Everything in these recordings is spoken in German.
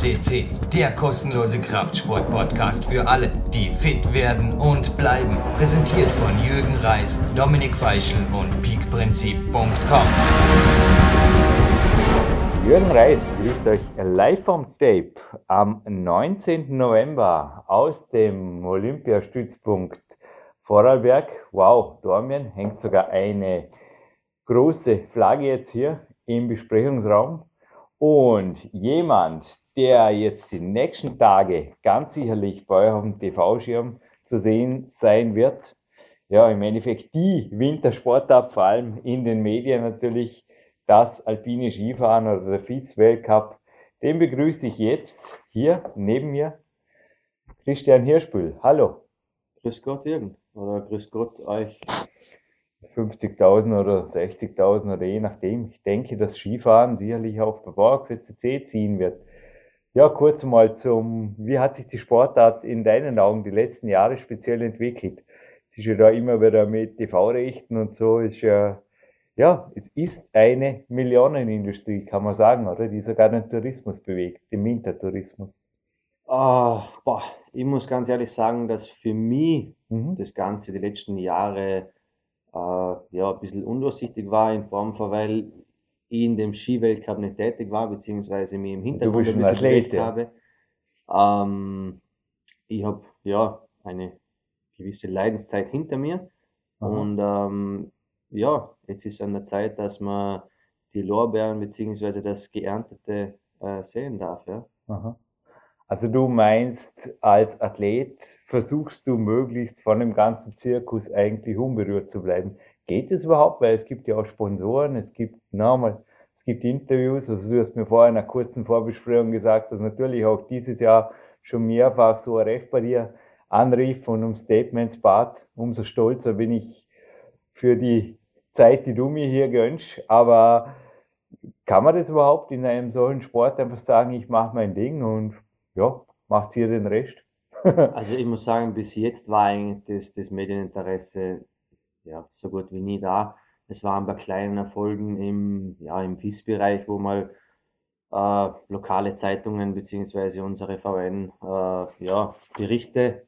FCC, der kostenlose Kraftsport-Podcast für alle, die fit werden und bleiben. Präsentiert von Jürgen Reis, Dominik Feischl und peakprinzip.com. Jürgen Reis begrüßt euch live vom Tape am 19. November aus dem Olympiastützpunkt Vorarlberg. Wow, Dormien hängt sogar eine große Flagge jetzt hier im Besprechungsraum. Und jemand, der jetzt die nächsten Tage ganz sicherlich bei euch auf dem TV-Schirm zu sehen sein wird, ja, im Endeffekt die Wintersportart, vor allem in den Medien natürlich, das alpine Skifahren oder der Vize-Weltcup, den begrüße ich jetzt hier neben mir, Christian Hirschbühl. Hallo. Grüß Gott, Jürgen. Oder grüß Gott euch. 50.000 oder 60.000 oder je nachdem. Ich denke, dass Skifahren sicherlich auch bei Bauerkürze C ziehen wird. Ja, kurz mal zum, wie hat sich die Sportart in deinen Augen die letzten Jahre speziell entwickelt? Es ist ja da immer wieder mit TV-Rechten und so, ist ja, ja, es ist eine Millionenindustrie, kann man sagen, oder? Die sogar den Tourismus bewegt, den Wintertourismus. Ah, boah, ich muss ganz ehrlich sagen, dass für mich mhm. das Ganze die letzten Jahre äh, ja, ein bisschen undurchsichtig war, in Form von, weil ich in dem Skiweltcup nicht tätig war, beziehungsweise mich im Hintergrund ein bisschen ja. habe. Ähm, ich habe ja eine gewisse Leidenszeit hinter mir Aha. und ähm, ja, jetzt ist an der Zeit, dass man die Lorbeeren beziehungsweise das Geerntete äh, sehen darf. Ja. Aha. Also du meinst, als Athlet versuchst du möglichst von dem ganzen Zirkus eigentlich unberührt zu bleiben. Geht es überhaupt? Weil es gibt ja auch Sponsoren, es gibt nochmal, es gibt Interviews. Also du hast mir vorher in einer kurzen Vorbesprechung gesagt, dass natürlich auch dieses Jahr schon mehrfach so Ref bei dir anrief und um Statements bat. Umso stolzer bin ich für die Zeit, die du mir hier gönnst. Aber kann man das überhaupt in einem solchen Sport einfach sagen, ich mache mein Ding und ja, macht ihr den Rest? also ich muss sagen, bis jetzt war eigentlich das, das Medieninteresse ja, so gut wie nie da. Es waren bei kleinen Erfolgen im, ja, im FIS-Bereich, wo mal äh, lokale Zeitungen beziehungsweise unsere VN äh, ja, Berichte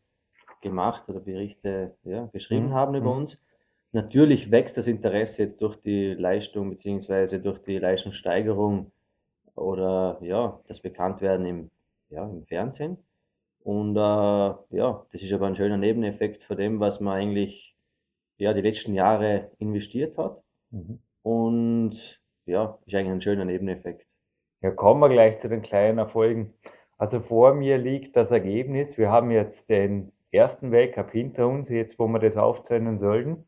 gemacht oder Berichte ja, geschrieben mhm. haben über mhm. uns. Natürlich wächst das Interesse jetzt durch die Leistung beziehungsweise durch die Leistungssteigerung oder ja, das Bekanntwerden im ja, im Fernsehen. Und äh, ja, das ist aber ein schöner Nebeneffekt von dem, was man eigentlich ja, die letzten Jahre investiert hat. Mhm. Und ja, ist eigentlich ein schöner Nebeneffekt. Ja, kommen wir gleich zu den kleinen Erfolgen. Also vor mir liegt das Ergebnis. Wir haben jetzt den ersten Weltcup hinter uns, jetzt wo wir das aufzeichnen sollten.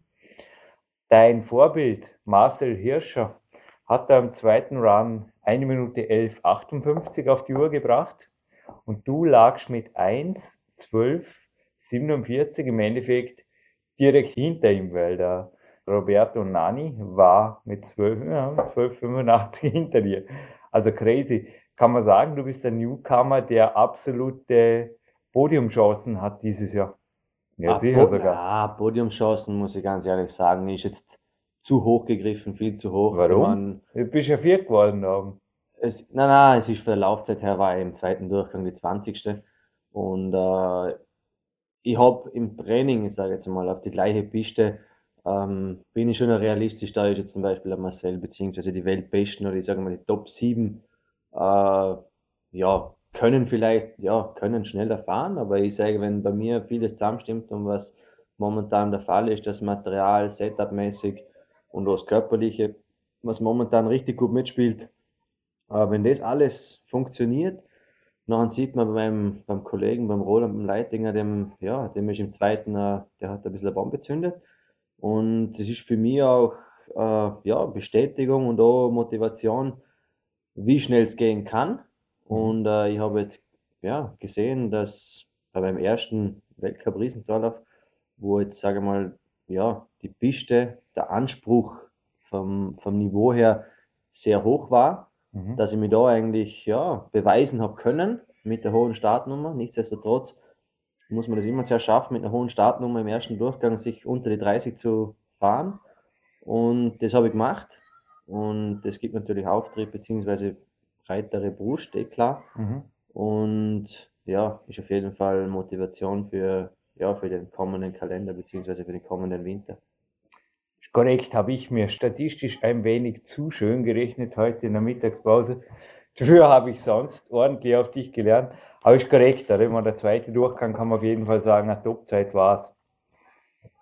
Dein Vorbild Marcel Hirscher hat am zweiten Run 1 Minute 11,58 auf die Uhr gebracht und du lagst mit 1, 12, 47 im Endeffekt direkt hinter ihm, weil der Roberto Nani war mit 12, ja, 12 85 hinter dir. Also crazy. Kann man sagen, du bist ein Newcomer, der absolute Podiumchancen hat dieses Jahr. Ja, ah, sicher sogar. Ja, Podiumchancen, muss ich ganz ehrlich sagen, ist jetzt zu hoch gegriffen, viel zu hoch. Warum? Man, du bist ja vier geworden haben. Es, nein, nein, es ist von der Laufzeit her war im zweiten Durchgang die 20. Und äh, ich habe im Training, ich sage jetzt mal, auf die gleiche Piste, ähm, bin ich schon realistisch, da ist jetzt zum Beispiel der Marcel, beziehungsweise die Weltbesten oder ich sage mal die Top 7, äh, ja, können vielleicht, ja, können schneller fahren, aber ich sage, wenn bei mir vieles zusammenstimmt und was momentan der Fall ist, das Material, Setup-mäßig und das Körperliche, was momentan richtig gut mitspielt, aber wenn das alles funktioniert, dann sieht man beim, beim Kollegen, beim Roland, beim Leitinger, dem, ja, dem ist im zweiten, äh, der hat ein bisschen eine Bombe gezündet. Und das ist für mich auch äh, ja, Bestätigung und auch Motivation, wie schnell es gehen kann. Und äh, ich habe jetzt ja, gesehen, dass beim ersten Weltcup Riesentorlauf, wo jetzt, sage ich mal, ja, die Piste, der Anspruch vom, vom Niveau her sehr hoch war mhm. dass ich mich da eigentlich ja, beweisen habe können mit der hohen Startnummer. Nichtsdestotrotz muss man das immer sehr schaffen, mit einer hohen Startnummer im ersten Durchgang sich unter die 30 zu fahren. Und das habe ich gemacht. Und das gibt natürlich Auftrieb bzw. breitere Brust, eh klar. Mhm. und ja, ist auf jeden Fall Motivation für, ja, für den kommenden Kalender beziehungsweise für den kommenden Winter. Korrekt, habe ich mir statistisch ein wenig zu schön gerechnet heute in der Mittagspause. Dafür habe ich sonst ordentlich auf dich gelernt. Aber ist korrekt, wenn man der zweite Durchgang kann man auf jeden Fall sagen, eine Topzeit war es.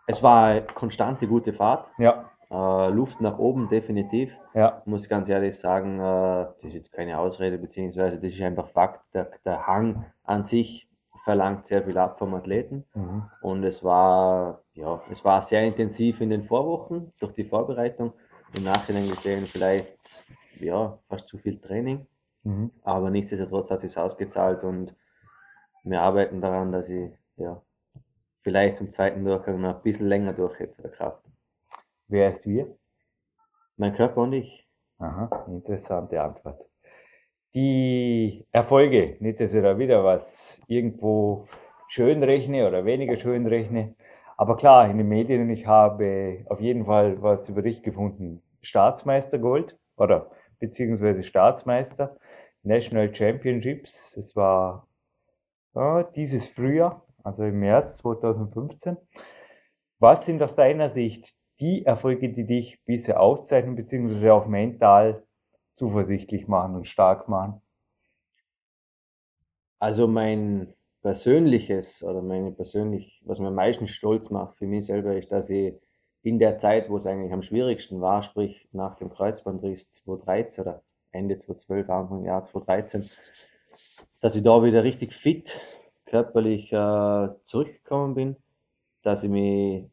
Es war eine konstante gute Fahrt. Ja. Äh, Luft nach oben definitiv. Ja. Muss ganz ehrlich sagen, äh, das ist jetzt keine Ausrede, beziehungsweise das ist einfach Fakt. Der, der Hang an sich verlangt sehr viel ab vom Athleten. Mhm. Und es war, ja, es war sehr intensiv in den Vorwochen durch die Vorbereitung. Im Nachhinein gesehen vielleicht, ja, fast zu viel Training. Mhm. Aber nichtsdestotrotz hat es sich ausgezahlt und wir arbeiten daran, dass ich, ja, vielleicht im zweiten Durchgang noch ein bisschen länger durchhebe der Kraft. Wer ist wir? Mein Körper und ich. Aha, interessante Antwort. Die Erfolge, nicht, dass ich da wieder was irgendwo schön rechne oder weniger schön rechne. Aber klar, in den Medien, ich habe auf jeden Fall was über dich gefunden. Staatsmeister Gold oder beziehungsweise Staatsmeister, National Championships. Es war ja, dieses Frühjahr, also im März 2015. Was sind aus deiner Sicht die Erfolge, die dich bisher auszeichnen, beziehungsweise auch mental zuversichtlich machen und stark machen? Also mein persönliches oder meine persönlich, was mir am meisten stolz macht für mich selber, ist, dass ich in der Zeit, wo es eigentlich am schwierigsten war, sprich nach dem Kreuzbandriss 2013 oder Ende 2012, Anfang Jahr 2013, dass ich da wieder richtig fit körperlich äh, zurückgekommen bin, dass ich mich,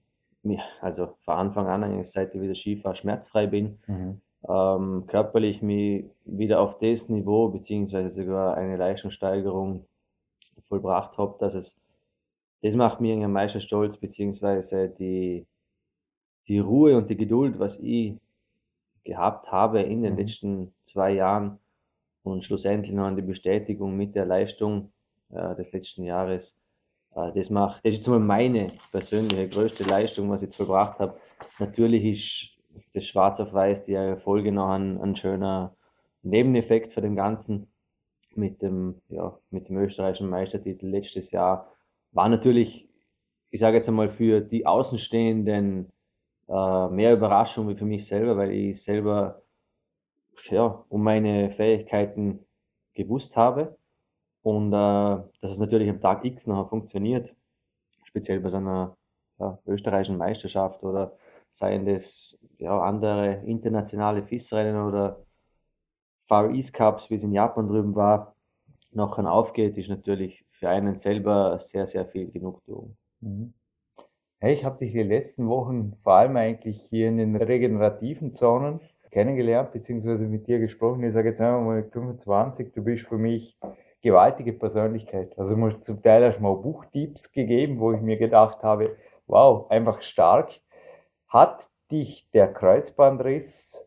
mich, also von Anfang an eigentlich seit ich wieder Skifahre schmerzfrei bin, Mhm. ähm, körperlich mich wieder auf das Niveau beziehungsweise sogar eine Leistungssteigerung vollbracht habe, dass es, das macht mir am meisten stolz, beziehungsweise die, die Ruhe und die Geduld, was ich gehabt habe in den Mhm. letzten zwei Jahren und schlussendlich noch an die Bestätigung mit der Leistung äh, des letzten Jahres. Äh, das macht, das ist jetzt mal meine persönliche größte Leistung, was ich jetzt vollbracht habe. Natürlich ist das Schwarz auf Weiß die Erfolge noch ein, ein schöner Nebeneffekt für den Ganzen mit dem, ja, mit dem österreichischen Meistertitel letztes Jahr. War natürlich, ich sage jetzt einmal, für die Außenstehenden äh, mehr Überraschung wie für mich selber, weil ich selber ja, um meine Fähigkeiten gewusst habe und äh, dass es natürlich am Tag X noch funktioniert, speziell bei so einer ja, österreichischen Meisterschaft oder seien das ja, andere internationale FIS-Rennen oder Far East Cups, wie es in Japan drüben war, noch aufgeht, ist natürlich für einen selber sehr, sehr viel Genugtuung. Mhm. Hey, ich habe dich die letzten Wochen vor allem eigentlich hier in den regenerativen Zonen kennengelernt, beziehungsweise mit dir gesprochen. Ich sage jetzt einfach mal mit 25, du bist für mich gewaltige Persönlichkeit. Also mal zum Teil hast du mal Buchtipps gegeben, wo ich mir gedacht habe, wow, einfach stark. Hat dich der Kreuzbandriss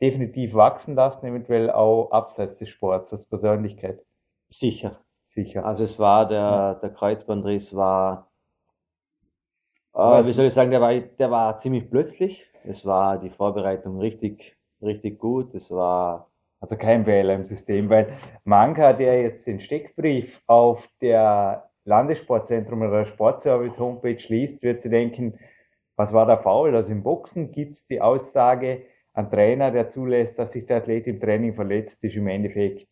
definitiv wachsen lassen, eventuell auch abseits des Sports als Persönlichkeit? Sicher. Sicher. Also es war der, der Kreuzbandriss war, äh, wie soll ich sagen, der war, der war ziemlich plötzlich. Es war die Vorbereitung richtig, richtig gut. Es war Also kein Fehler im System, weil mancher, der jetzt den Steckbrief auf der Landessportzentrum oder der Sportservice Homepage liest, wird sich denken, was war da faul? Also im Boxen gibt es die Aussage, ein Trainer, der zulässt, dass sich der Athlet im Training verletzt, ist im Endeffekt,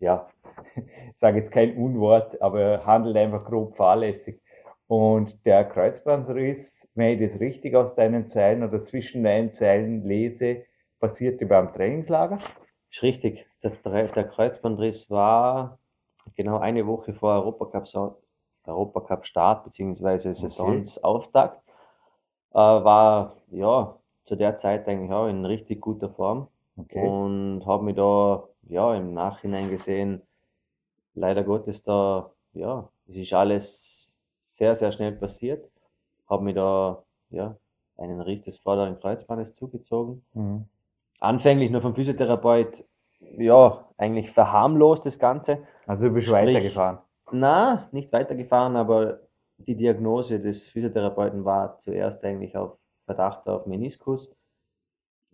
ja, ich sage jetzt kein Unwort, aber er handelt einfach grob fahrlässig. Und der Kreuzbandriss, wenn ich das richtig aus deinen Zeilen oder zwischen deinen Zeilen lese, passierte beim Trainingslager. Ist richtig. Der, der Kreuzbandriss war genau eine Woche vor Europacup, Sau- Europacup Start bzw. Saisonsauftakt. Äh, war ja zu der Zeit eigentlich auch in richtig guter Form Okay. und habe mich da ja im Nachhinein gesehen, leider Gottes da, ja, es ist alles sehr, sehr schnell passiert. Habe mir da ja einen Riss des vorderen Kreuzbandes zugezogen Mhm. anfänglich nur vom Physiotherapeut, ja, eigentlich verharmlost das Ganze. Also du bist Sprich- weitergefahren. Na, nicht weitergefahren, aber die Diagnose des Physiotherapeuten war zuerst eigentlich auf Verdacht auf Meniskus.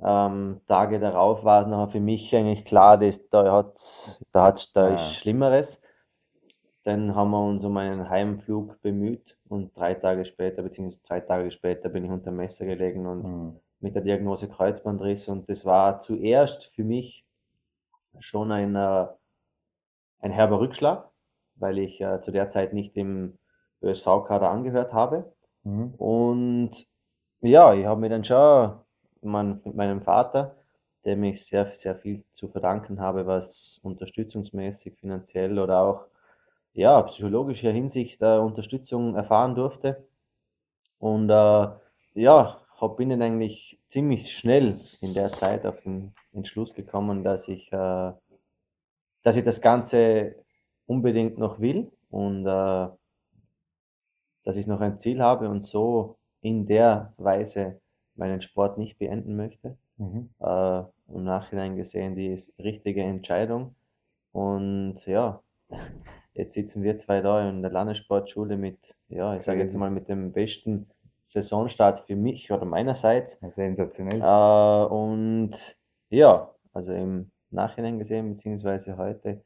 Ähm, Tage darauf war es nachher für mich eigentlich klar, dass da hat's, da hat's, da Ah. ist Schlimmeres. dann haben wir uns um einen Heimflug bemüht und drei Tage später, beziehungsweise zwei Tage später, bin ich unter Messer gelegen und Mhm. mit der Diagnose Kreuzbandriss. Und das war zuerst für mich schon ein, äh, ein herber Rückschlag, weil ich äh, zu der Zeit nicht im ÖSV-Kader angehört habe. Mhm. Und ja, ich habe mir dann schon mein, mit meinem Vater, dem ich sehr, sehr viel zu verdanken habe, was unterstützungsmäßig, finanziell oder auch ja, psychologischer Hinsicht äh, Unterstützung erfahren durfte. Und äh, ja, hab, bin dann eigentlich ziemlich schnell in der Zeit auf den Entschluss gekommen, dass ich, äh, dass ich das Ganze unbedingt noch will und äh, dass ich noch ein Ziel habe und so in der Weise meinen Sport nicht beenden möchte. Mhm. Äh, Im Nachhinein gesehen die richtige Entscheidung. Und ja, jetzt sitzen wir zwei da in der Landessportschule mit, ja, ich sage jetzt mal mit dem besten Saisonstart für mich oder meinerseits. Sensationell. Äh, und ja, also im Nachhinein gesehen, beziehungsweise heute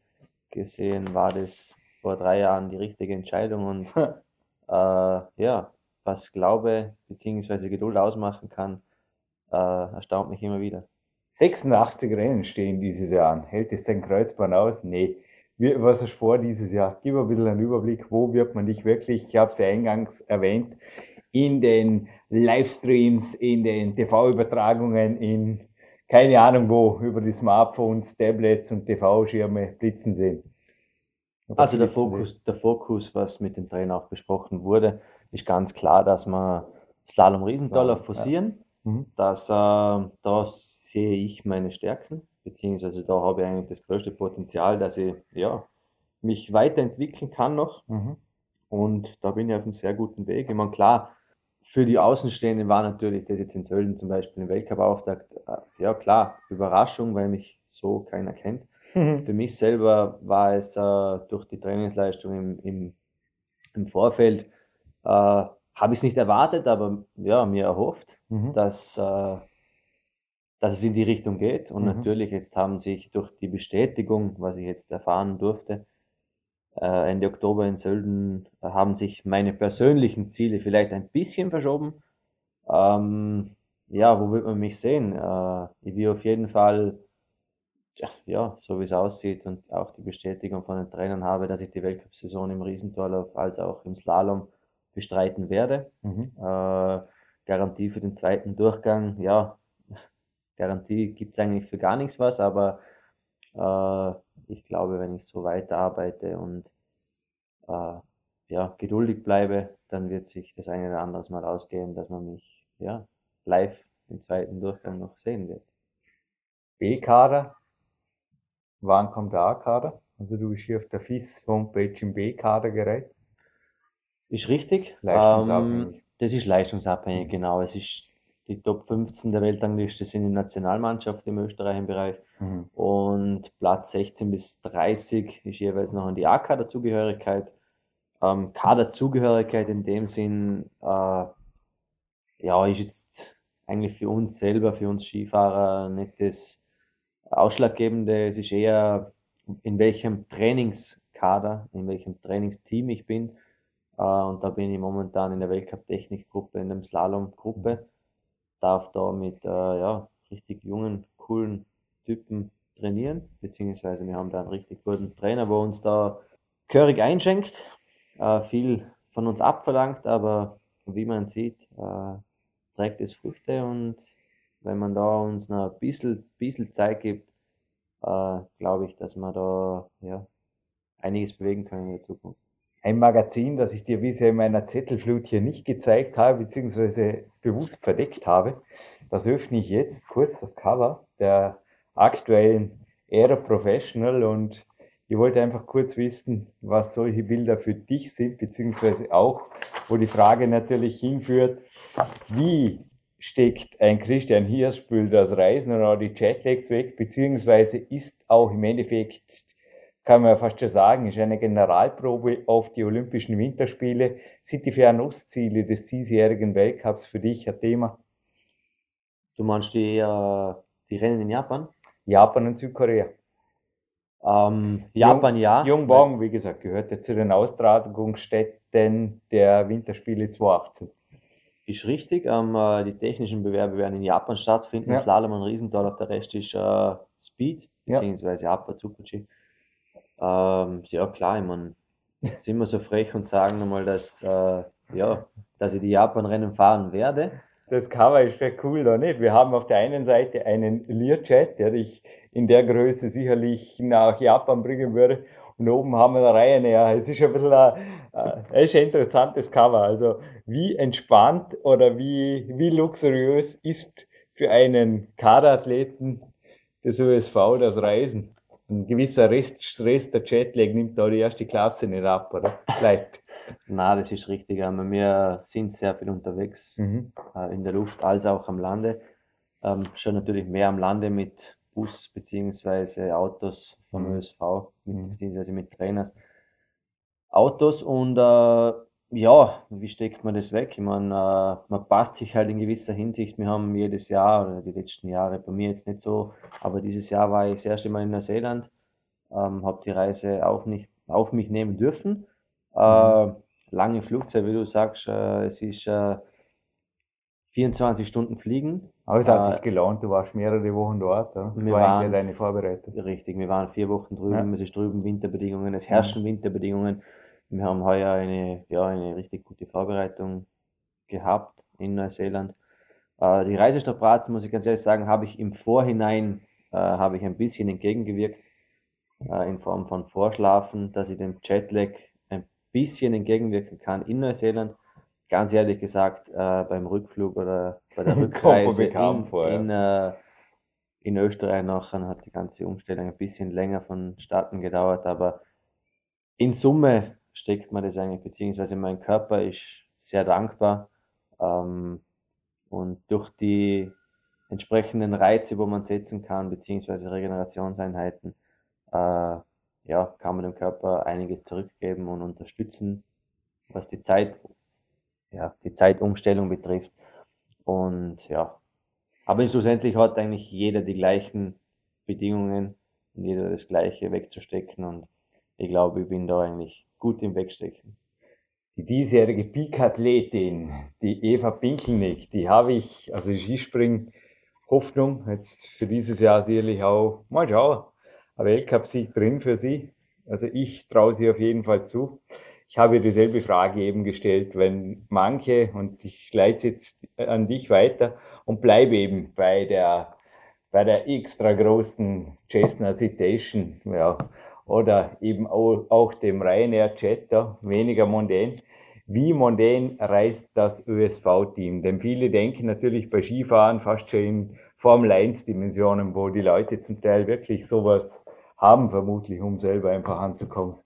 gesehen, war das vor drei Jahren die richtige Entscheidung und äh, ja, was Glaube beziehungsweise Geduld ausmachen kann, äh, erstaunt mich immer wieder. 86 Rennen stehen dieses Jahr an. Hält es dein Kreuzband aus? Nee. Wie, was hast du vor dieses Jahr? Gib ein bisschen einen Überblick, wo wird man dich wirklich, ich habe es ja eingangs erwähnt, in den Livestreams, in den TV-Übertragungen, in keine Ahnung wo, über die Smartphones, Tablets und TV-Schirme blitzen sehen. Oder Also der Fokus, der Fokus, was mit dem Trainer auch besprochen wurde, ist ganz klar, dass wir Slalom ja. forcieren. sehen. Mhm. dass äh, da sehe ich meine Stärken, beziehungsweise da habe ich eigentlich das größte Potenzial, dass ich ja, mich weiterentwickeln kann noch. Mhm. Und da bin ich auf einem sehr guten Weg. Ich meine, klar, für die Außenstehenden war natürlich das jetzt in Sölden zum Beispiel im Weltcup-Auftakt, äh, ja klar, Überraschung, weil mich so keiner kennt. Mhm. Für mich selber war es äh, durch die Trainingsleistung im, im, im Vorfeld, äh, habe ich es nicht erwartet, aber ja, mir erhofft Mhm. dass, äh, dass es in die Richtung geht. Und Mhm. natürlich, jetzt haben sich durch die Bestätigung, was ich jetzt erfahren durfte, äh, Ende Oktober in Sölden, äh, haben sich meine persönlichen Ziele vielleicht ein bisschen verschoben. Ähm, ja, wo wird man mich sehen? Äh, ich will auf jeden Fall, ja, ja, so wie es aussieht und auch die Bestätigung von den Trainern habe, dass ich die Weltcup-Saison im Riesentorlauf als auch im Slalom bestreiten werde. Mhm. Äh, Garantie für den zweiten Durchgang, ja, Garantie gibt's eigentlich für gar nichts was, aber äh, ich glaube, wenn ich so weiterarbeite und äh, ja, geduldig bleibe, dann wird sich das eine oder andere Mal ausgehen, dass man mich ja, live im zweiten Durchgang noch sehen wird. B-Kader. Wann kommt der A-Kader? Also du bist hier auf der FIS-Homepage im B-Kader gerät. Ist richtig. Leistungsabhängig. Ähm, das ist leistungsabhängig, genau. Es ist die Top 15 der Weltrangliste sind in Nationalmannschaft im Österreich im Bereich Mhm. und Platz 16 bis 30 ist jeweils noch an die A-Kaderzugehörigkeit. Ähm, Kaderzugehörigkeit in dem Sinn, äh, ja, ist jetzt eigentlich für uns selber, für uns Skifahrer nicht das Ausschlaggebende. Es ist eher, in welchem Trainingskader, in welchem Trainingsteam ich bin. Äh, und da bin ich momentan in der Weltcup-Technikgruppe, in der Slalom-Gruppe. Darf da mit äh, ja, richtig jungen, coolen Typen trainieren, beziehungsweise wir haben da einen richtig guten Trainer, wo uns da gehörig einschenkt, äh, viel von uns abverlangt, aber wie man sieht, trägt es Früchte und wenn man da uns noch ein bisschen, bisschen Zeit gibt, glaube ich, dass wir da ja, einiges bewegen können in der Zukunft. Ein Magazin, das ich dir bisher in meiner Zettelflut hier nicht gezeigt habe, beziehungsweise bewusst verdeckt habe. Das öffne ich jetzt, kurz das Cover der aktuellen Era Professional und ich wollte einfach kurz wissen, was solche Bilder für dich sind, beziehungsweise auch, wo die Frage natürlich hinführt, wie steckt ein Christian Hirschbühl das Reisen oder die Jetlags weg, beziehungsweise ist auch im Endeffekt kann man ja fast schon sagen, ist eine Generalprobe auf die Olympischen Winterspiele. Sind die Fernostziele des diesjährigen Weltcups für dich ein Thema? Du meinst die, äh, die Rennen in Japan? Japan und Südkorea. Ähm, Japan ja. Jungwang, wie gesagt, gehört ja zu den Austragungsstätten der Winterspiele 2018. Ist richtig. Ähm, äh, die technischen Bewerbe werden in Japan stattfinden. Ja. Slalom und Riesental, der Rest ist äh, Speed, Ja. beziehungsweise Upper Super-G. Ähm, ja, klar, ich meine, sind wir so frech und sagen einmal, dass, äh, ja, dass ich die Japan-Rennen fahren werde. Das Cover ist recht cool, oder nicht? Wir haben auf der einen Seite einen Learjet, der dich in der Größe sicherlich nach Japan bringen würde. Und oben haben wir eine Reihe näher. Es ist ein bisschen ein, äh, ist ein interessantes Cover. Also wie entspannt oder wie, wie luxuriös ist für einen Kaderathleten des USV das Reisen? Ein gewisser Rest, Stress, der Jetlag nimmt da die erste Klasse nicht ab, oder? Bleibt. Na, das ist richtig. aber Wir sind sehr viel unterwegs Mhm. äh, in der Luft als auch am Lande. Ähm, schon natürlich mehr am Lande mit Bus beziehungsweise Autos vom Mhm. ÖSV, mit, Mhm. beziehungsweise mit Trainers. Autos und äh, ja, wie steckt man das weg? Ich meine, äh, man passt sich halt in gewisser Hinsicht. Wir haben jedes Jahr, oder die letzten Jahre, bei mir jetzt nicht so, aber dieses Jahr war ich das erste Mal in Neuseeland, ähm, habe die Reise auf mich, auf mich nehmen dürfen. Äh, lange Flugzeit, wie du sagst, äh, es ist äh, 24 Stunden fliegen. Aber es hat Äh, sich gelohnt, du warst mehrere Wochen dort. Oder? Das wir war eigentlich waren- deine Vorbereitung. Richtig, wir waren vier Wochen drüben, Ja. es ist drüben Winterbedingungen, es herrschen Winterbedingungen. Wir haben heuer eine, ja, eine richtig gute Vorbereitung gehabt in Neuseeland. Äh, die Reisestrapazen, muss ich ganz ehrlich sagen, habe ich im Vorhinein äh, habe ich ein bisschen entgegengewirkt, äh, in Form von Vorschlafen, dass ich dem Jetlag ein bisschen entgegenwirken kann in Neuseeland. Ganz ehrlich gesagt, äh, beim Rückflug oder bei der Rückreise in, vor, ja. in, äh, in Österreich nachher hat die ganze Umstellung ein bisschen länger vonstatten gedauert, aber in Summe steckt man das eigentlich, beziehungsweise mein Körper ist sehr dankbar. Ähm, und durch die entsprechenden Reize, wo man setzen kann, beziehungsweise Regenerationseinheiten, äh, ja, kann man dem Körper einiges zurückgeben und unterstützen, was die Zeit, ja, die Zeitumstellung betrifft. Und ja, aber schlussendlich hat eigentlich jeder die gleichen Bedingungen und jeder das Gleiche wegzustecken. Und ich glaube, ich bin da eigentlich gut im Wegstecken. Die diesjährige Peak-Athletin, die Eva Pinkelnick, die habe ich, also Skispringen, Hoffnung, jetzt für dieses Jahr sicherlich auch, mal schauen, ein Weltcup-Sieg drin für sie. Also ich traue sie auf jeden Fall zu. Ich habe dieselbe Frage eben gestellt, wenn manche, und ich leite jetzt an dich weiter und bleibe eben bei der, bei der extra großen Cessna Citation, ja, oder eben auch, auch dem Ryanair da, weniger mondän. Wie mondän reist das ÖSV-Team? Denn viele denken natürlich bei Skifahren fast schon in Formel 1 Dimensionen, wo die Leute zum Teil wirklich sowas haben, vermutlich, um selber einfach anzukommen.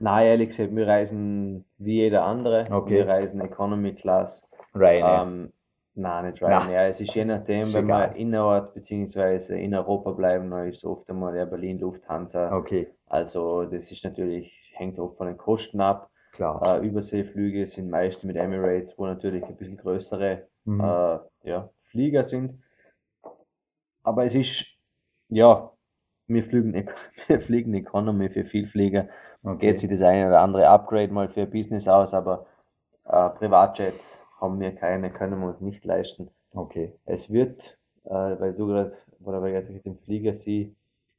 Na, ehrlich gesagt, wir reisen wie jeder andere. Okay. Wir reisen Economy Class. Ryanair. Ähm, nein, nicht Ryanair. Es ist je nachdem, Ist wenn egal. wir innerort bzw. in Europa bleiben, dann ist oft einmal der Berlin Lufthansa. okay, Also das ist natürlich, hängt oft von den Kosten ab. klar. Äh, Überseeflüge sind meist mit Emirates, wo natürlich ein bisschen größere Mhm. äh, ja, Flieger sind. Aber es ist, ja, wir fliegen, Ec- wir fliegen Economy für Vielflieger. okay. Geht sich das eine oder andere Upgrade mal für Business aus, aber äh, Privatjets haben wir keine, können wir uns nicht leisten. okay. Es wird, äh, weil du gerade, oder weil ich gerade mit dem Flieger sie,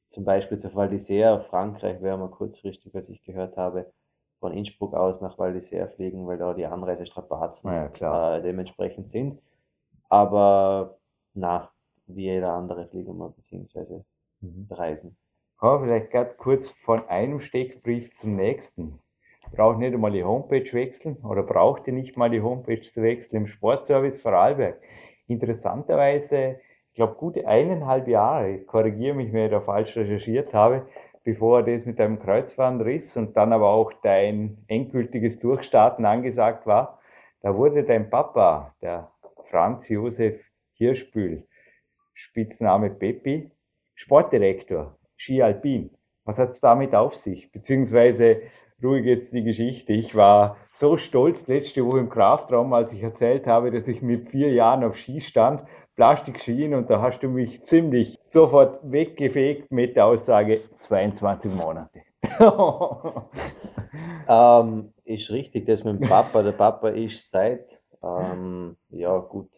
zum Beispiel zur Val d'Isère, Frankreich wäre mal kurzfristig, was ich gehört habe, von Innsbruck aus nach Val d'Isère fliegen, weil da die Anreisestrapazen ja, äh, dementsprechend sind. Aber na, wie jeder andere fliegen wir beziehungsweise Mhm. reisen. Ja, vielleicht gerade kurz von einem Steckbrief zum nächsten. Braucht nicht einmal die Homepage wechseln oder braucht ihr nicht mal die Homepage zu wechseln im Sportservice Vorarlberg. Interessanterweise, ich glaube, gute eineinhalb Jahre, ich korrigiere mich, wenn ich da falsch recherchiert habe, bevor das mit deinem Kreuzbandriss und dann aber auch dein endgültiges Durchstarten angesagt war, da wurde dein Papa, der Franz Josef Hirschbühl, Spitzname Peppi, Sportdirektor, Ski Alpin. Was hat es damit auf sich? Beziehungsweise, ruhig jetzt die Geschichte. Ich war so stolz letzte Woche im Kraftraum, als ich erzählt habe, dass ich mit vier Jahren auf Ski stand, Plastikskien, und da hast du mich ziemlich sofort weggefegt mit der Aussage 22 Monate. ähm, ist richtig, das mit dem Papa. Der Papa ist seit, ähm, ja gut,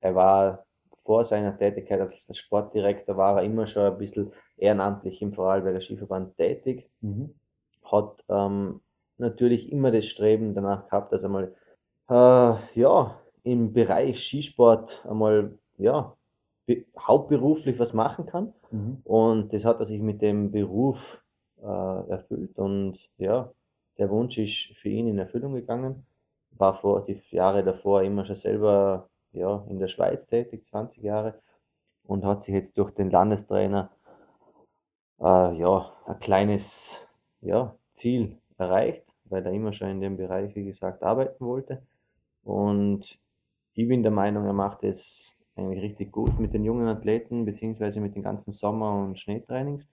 er war vor seiner Tätigkeit als Sportdirektor, war er immer schon ein bisschen ehrenamtlich im Vorarlberger Skiverband tätig. Mhm. Hat ähm, natürlich immer das Streben danach gehabt, dass er mal äh, ja, im Bereich Skisport einmal ja, hauptberuflich was machen kann. Mhm. Und das hat er sich mit dem Beruf äh, erfüllt. Und ja, der Wunsch ist für ihn in Erfüllung gegangen. War vor die Jahre davor immer schon selber ja, in der Schweiz tätig, 20 Jahre, und hat sich jetzt durch den Landestrainer äh, ja, ein kleines ja, Ziel erreicht, weil er immer schon in dem Bereich, wie gesagt, arbeiten wollte. Und ich bin der Meinung, er macht es eigentlich richtig gut mit den jungen Athleten, beziehungsweise mit den ganzen Sommer- und Schneetrainings.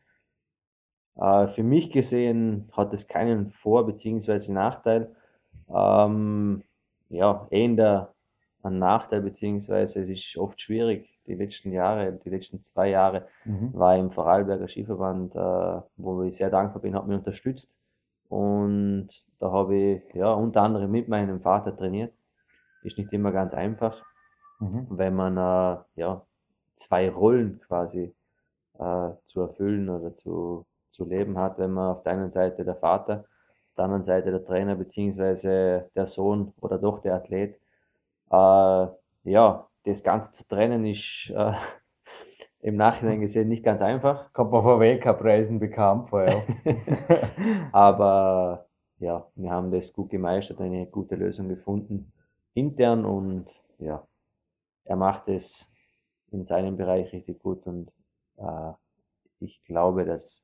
Äh, für mich gesehen hat es keinen Vor- beziehungsweise Nachteil. Ähm, ja, eher ein Nachteil, beziehungsweise es ist oft schwierig. Die letzten Jahre, die letzten zwei Jahre mhm. war im Vorarlberger Skiverband, äh, wo ich sehr dankbar bin, hat mich unterstützt. Und da habe ich ja unter anderem mit meinem Vater trainiert. Ist nicht immer ganz einfach, mhm. wenn man äh, ja zwei Rollen quasi äh, zu erfüllen oder zu, zu leben hat, wenn man auf der einen Seite der Vater, auf der anderen Seite der Trainer beziehungsweise der Sohn oder doch der Athlet. Äh, ja, das Ganze zu trennen ist äh, im Nachhinein gesehen nicht ganz einfach. Kommt man vor Weltcup-Reisen bekannt vor, ja. Aber ja, wir haben das gut gemeistert, eine gute Lösung gefunden intern und ja, er macht es in seinem Bereich richtig gut und äh, ich glaube, dass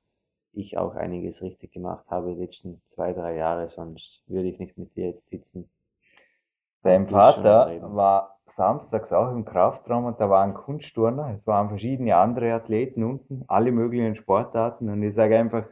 ich auch einiges richtig gemacht habe die letzten zwei, drei Jahre, sonst würde ich nicht mit dir jetzt sitzen. Dein Vater war samstags auch im Kraftraum und da war ein Kunstturner, es waren verschiedene andere Athleten unten, alle möglichen Sportarten und ich sage einfach,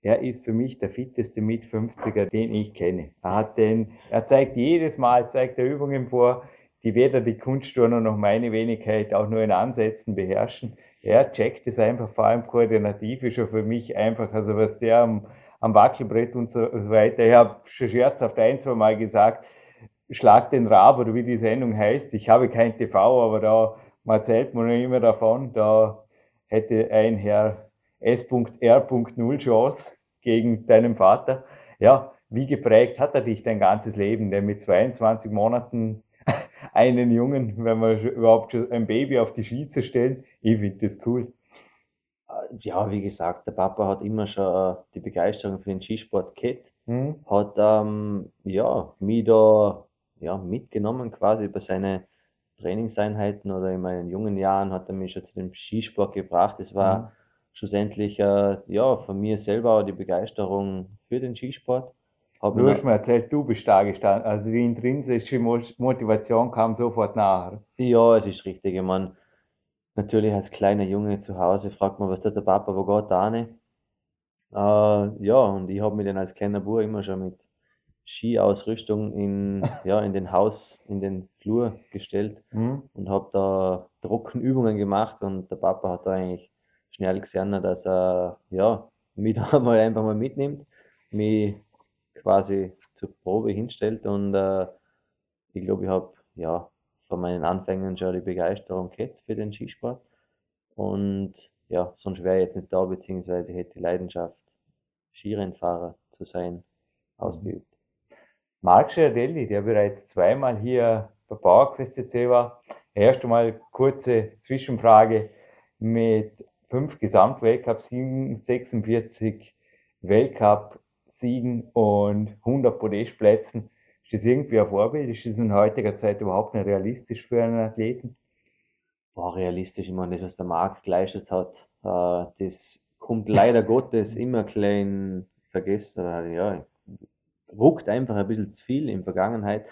er ist für mich der fitteste Mit-50er, den ich kenne. Er hat den, er zeigt jedes Mal, zeigt er Übungen vor, die weder die Kunstturner noch meine Wenigkeit auch nur in Ansätzen beherrschen. Er checkt es einfach, vor allem koordinativ ist schon für mich einfach, also was der am, am Wackelbrett und so weiter. Ich habe schon scherzhaft ein, zwei Mal gesagt, Schlag den Rab oder wie die Sendung heißt. Ich habe kein TV, aber da man erzählt man immer davon, da hätte ein Herr S.R.0 Chance gegen deinen Vater. Ja, wie geprägt hat er dich dein ganzes Leben, denn mit 22 Monaten einen Jungen, wenn man überhaupt schon ein Baby auf die Ski zu stellen, ich finde das cool. Ja, wie gesagt, der Papa hat immer schon äh, die Begeisterung für den Skisport gehabt, mhm. hat ähm, ja, mich da ja, mitgenommen quasi bei seinen Trainingseinheiten oder in meinen jungen Jahren hat er mich schon zu dem Skisport gebracht. Es war mhm. schlussendlich äh, ja, von mir selber auch die Begeisterung für den Skisport. Hab du hast mir erzählt, du bist da gestanden. Also die intrinsische Motivation kam sofort nach. Ja, es ist richtig. Ich meine, natürlich als kleiner Junge zu Hause fragt man, was tut der Papa, wo geht da nicht? Äh, ja, und ich habe mich dann als kleiner Bub immer schon mit Skiausrüstung in, ja, in den Haus, in den Flur gestellt mhm. und habe da Trockenübungen gemacht und der Papa hat da eigentlich schnell gesehen, dass er ja, mich da mal einfach mal mitnimmt, mich quasi zur Probe hinstellt und äh, ich glaube, ich habe ja von meinen Anfängen schon die Begeisterung gehabt für den Skisport und ja, sonst wäre ich jetzt nicht da, beziehungsweise hätte die Leidenschaft, Skirennfahrer zu sein, ausgeübt. Marc Schiardelli, der bereits zweimal hier bei PowerQuest CC war, erst einmal kurze Zwischenfrage mit fünf Gesamtweltcup-Siegen, 46 Weltcup-Siegen und 100 Podestplätzen. Ist das irgendwie ein Vorbild? Ist das in heutiger Zeit überhaupt nicht realistisch für einen Athleten? War realistisch, ich meine, das, was der Marc geleistet hat, äh, das kommt leider Gottes immer klein vergessen. Ja, ruckt einfach ein bisschen zu viel in Vergangenheit,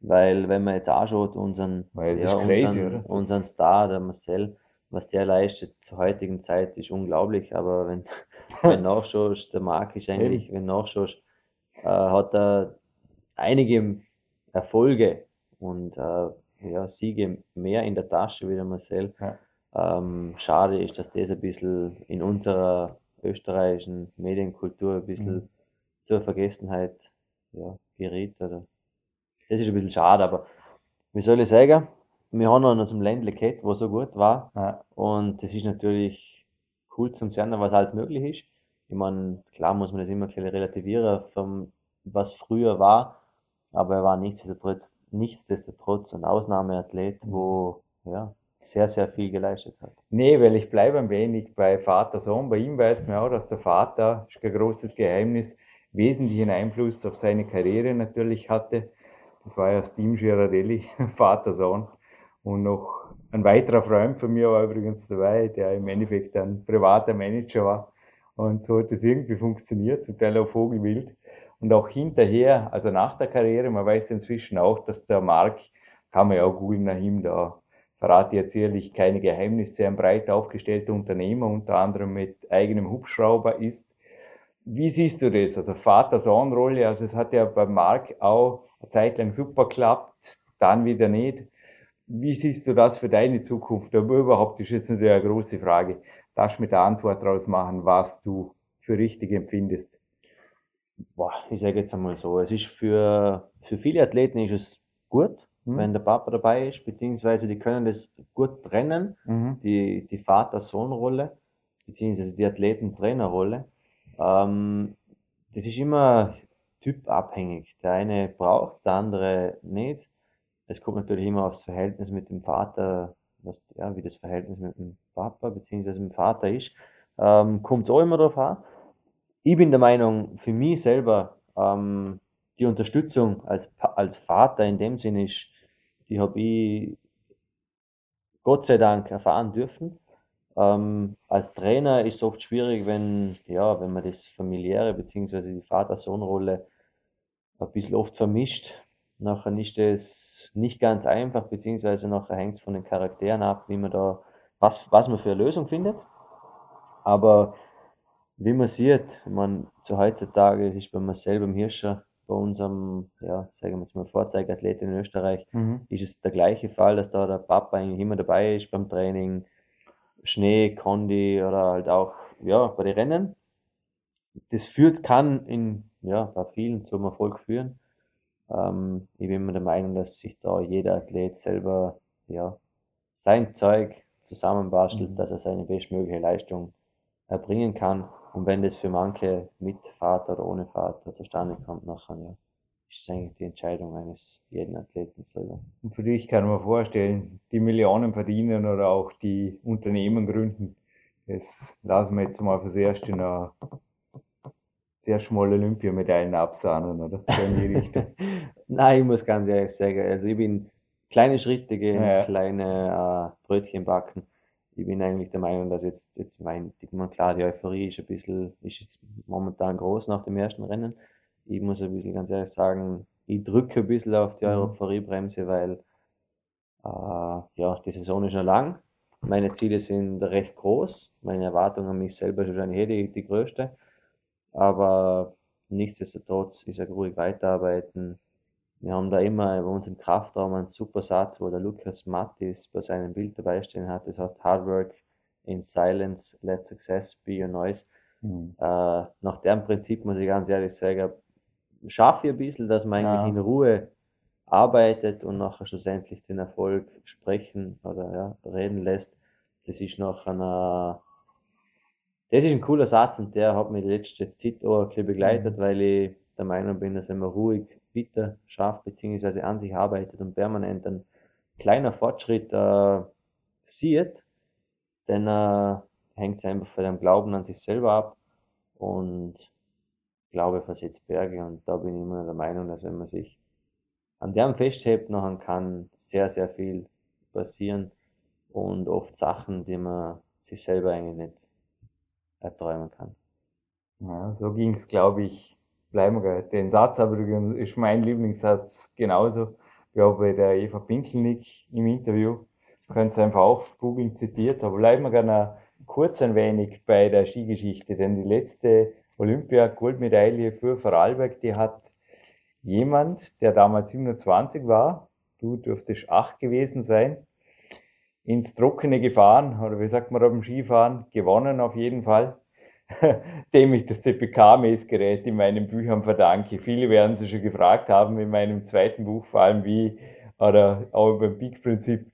weil wenn man jetzt anschaut, unseren, ja, crazy, unseren, unseren Star, der Marcel, was der leistet zur heutigen Zeit, ist unglaublich, aber wenn, wenn nachschaust, der Marc ist eigentlich, wenn nachschaust, äh, hat er einige Erfolge und äh, ja, Siege mehr in der Tasche wie der Marcel. Ja. Ähm, schade ist, dass das ein bisschen in unserer österreichischen Medienkultur ein bisschen mhm. zur Vergessenheit ja, gerät. Oder. Das ist ein bisschen schade, aber wie soll ich sagen, wir haben noch aus dem Ländle gehabt, wo so gut war. Ja. Und das ist natürlich cool zum sehen, was alles möglich ist. Ich meine, klar muss man das immer relativieren, vom, was früher war, aber er war nichtsdestotrotz, nichtsdestotrotz ein Ausnahmeathlet, mhm. wo ja, sehr, sehr viel geleistet hat. Nee, weil ich bleibe ein wenig bei Vater-Sohn. Bei ihm weiß man auch, dass der Vater, ist kein großes Geheimnis, wesentlichen Einfluss auf seine Karriere natürlich hatte. Das war ja Steam Girardelli, Vater-Sohn. Und noch ein weiterer Freund von mir war übrigens dabei, der im Endeffekt ein privater Manager war. Und so hat es irgendwie funktioniert, zum Teil auch Vogelwild. Und auch hinterher, also nach der Karriere, man weiß inzwischen auch, dass der Mark, kann man ja auch googeln nach ihm, da verrate jetzt ehrlich keine Geheimnisse, ein breit aufgestellter Unternehmer, unter anderem mit eigenem Hubschrauber ist. Wie siehst du das? Also Vater-Sohn-Rolle, also es hat ja bei Mark auch eine Zeit lang super geklappt, dann wieder nicht. Wie siehst du das für deine Zukunft? Aber überhaupt ist jetzt natürlich eine große Frage. Darfst du mit der Antwort daraus machen, was du für richtig empfindest? Boah, ich sage jetzt einmal so, es ist für, für viele Athleten ist es gut, mhm. wenn der Papa dabei ist, beziehungsweise die können das gut trennen, mhm. die, die Vater-Sohn-Rolle, beziehungsweise die Athleten-Trainer-Rolle. Ähm, das ist immer typabhängig. Der eine braucht, der andere nicht. Es kommt natürlich immer aufs Verhältnis mit dem Vater, was, ja, wie das Verhältnis mit dem Papa mit dem Vater ist. Ähm, kommt auch immer darauf an. Ich bin der Meinung, für mich selber, ähm, die Unterstützung als, als Vater in dem Sinne ist, die habe ich Gott sei Dank erfahren dürfen. Ähm, als Trainer ist es oft schwierig, wenn, ja, wenn man das familiäre bzw. die Vater-Sohn-Rolle ein bisschen oft vermischt. Nachher ist es nicht ganz einfach, beziehungsweise nachher hängt es von den Charakteren ab, wie man da, was, was man für eine Lösung findet. Aber wie man sieht, man zu heutzutage ist bei mir selber im Hirscher bei unserem, ja, sagen wir jetzt mal, Vorzeigeathlet in Österreich, mhm. ist es der gleiche Fall, dass da der Papa eigentlich immer dabei ist beim Training, Schnee, Kondi oder halt auch, ja, bei den Rennen. Das führt, kann in, ja, bei vielen zum Erfolg führen. Ähm, ich bin immer der Meinung, dass sich da jeder Athlet selber, ja, sein Zeug zusammenbastelt, mhm. dass er seine bestmögliche Leistung erbringen kann. Und wenn das für manche mit Vater oder ohne Vater zustande kommt, nachher, ja, ist eigentlich die Entscheidung eines jeden Athleten selber. Und für dich kann man vorstellen, die Millionen verdienen oder auch die Unternehmen gründen, das lassen wir jetzt mal fürs Erste noch sehr schmale Olympiamedaillen absahnen, oder? So in die Richtung. Nein, ich muss ganz ehrlich sagen, also ich bin kleine Schritte gehen, ja. kleine äh, Brötchen backen ich bin eigentlich der Meinung, dass jetzt, jetzt mein, klar, die Euphorie ist ein bisschen, ist jetzt momentan groß nach dem ersten Rennen. Ich muss ein bisschen ganz ehrlich sagen, ich drücke ein bisschen auf die mhm. Euphoriebremse, weil äh, ja, die Saison ist noch lang. Meine Ziele sind recht groß. Meine Erwartungen an mich selber ist wahrscheinlich eh die, die größte. Aber nichtsdestotrotz ist er ruhig weiterarbeiten, wir haben da immer bei uns im Kraftraum einen super Satz, wo der Lukas Mattis bei seinem Bild dabei stehen hat. Das heißt, Hard Work in Silence, let success be your noise. Mhm. Äh, nach dem Prinzip muss ich ganz ehrlich sagen, schaffe ich ein bisschen, dass man ja. eigentlich in Ruhe arbeitet und nachher schlussendlich den Erfolg sprechen oder ja, reden lässt. Das ist noch einer, das ist ein cooler Satz und der hat mich die letzte Zeit auch ein bisschen begleitet, mhm. weil ich der Meinung bin, dass wenn man ruhig bitter schafft bzw. an sich arbeitet und permanent ein kleiner Fortschritt äh, sieht, dann äh, hängt es einfach von dem Glauben an sich selber ab und Glaube versetzt Berge und da bin ich immer der Meinung, dass wenn man sich an dem festhält, nachher kann sehr, sehr viel passieren und oft Sachen, die man sich selber eigentlich nicht erträumen kann. Ja, so ging es, glaube ich, bleiben wir Den Satz aber ist mein Lieblingssatz genauso. Glaube, bei der Eva Pinkelnick im Interview. Könnt ihr einfach auch googeln zitiert. Aber bleiben wir gerne kurz ein wenig bei der Skigeschichte, denn die letzte Olympia-Goldmedaille für Vorarlberg, die hat jemand, der damals 27 war, du dürftest acht gewesen sein, ins Trockene gefahren, oder wie sagt man dem Skifahren, gewonnen auf jeden Fall, dem ich das CPK-Messgerät in meinen Büchern verdanke. Viele werden sich schon gefragt haben in meinem zweiten Buch, vor allem wie, oder auch beim Peak-Prinzip,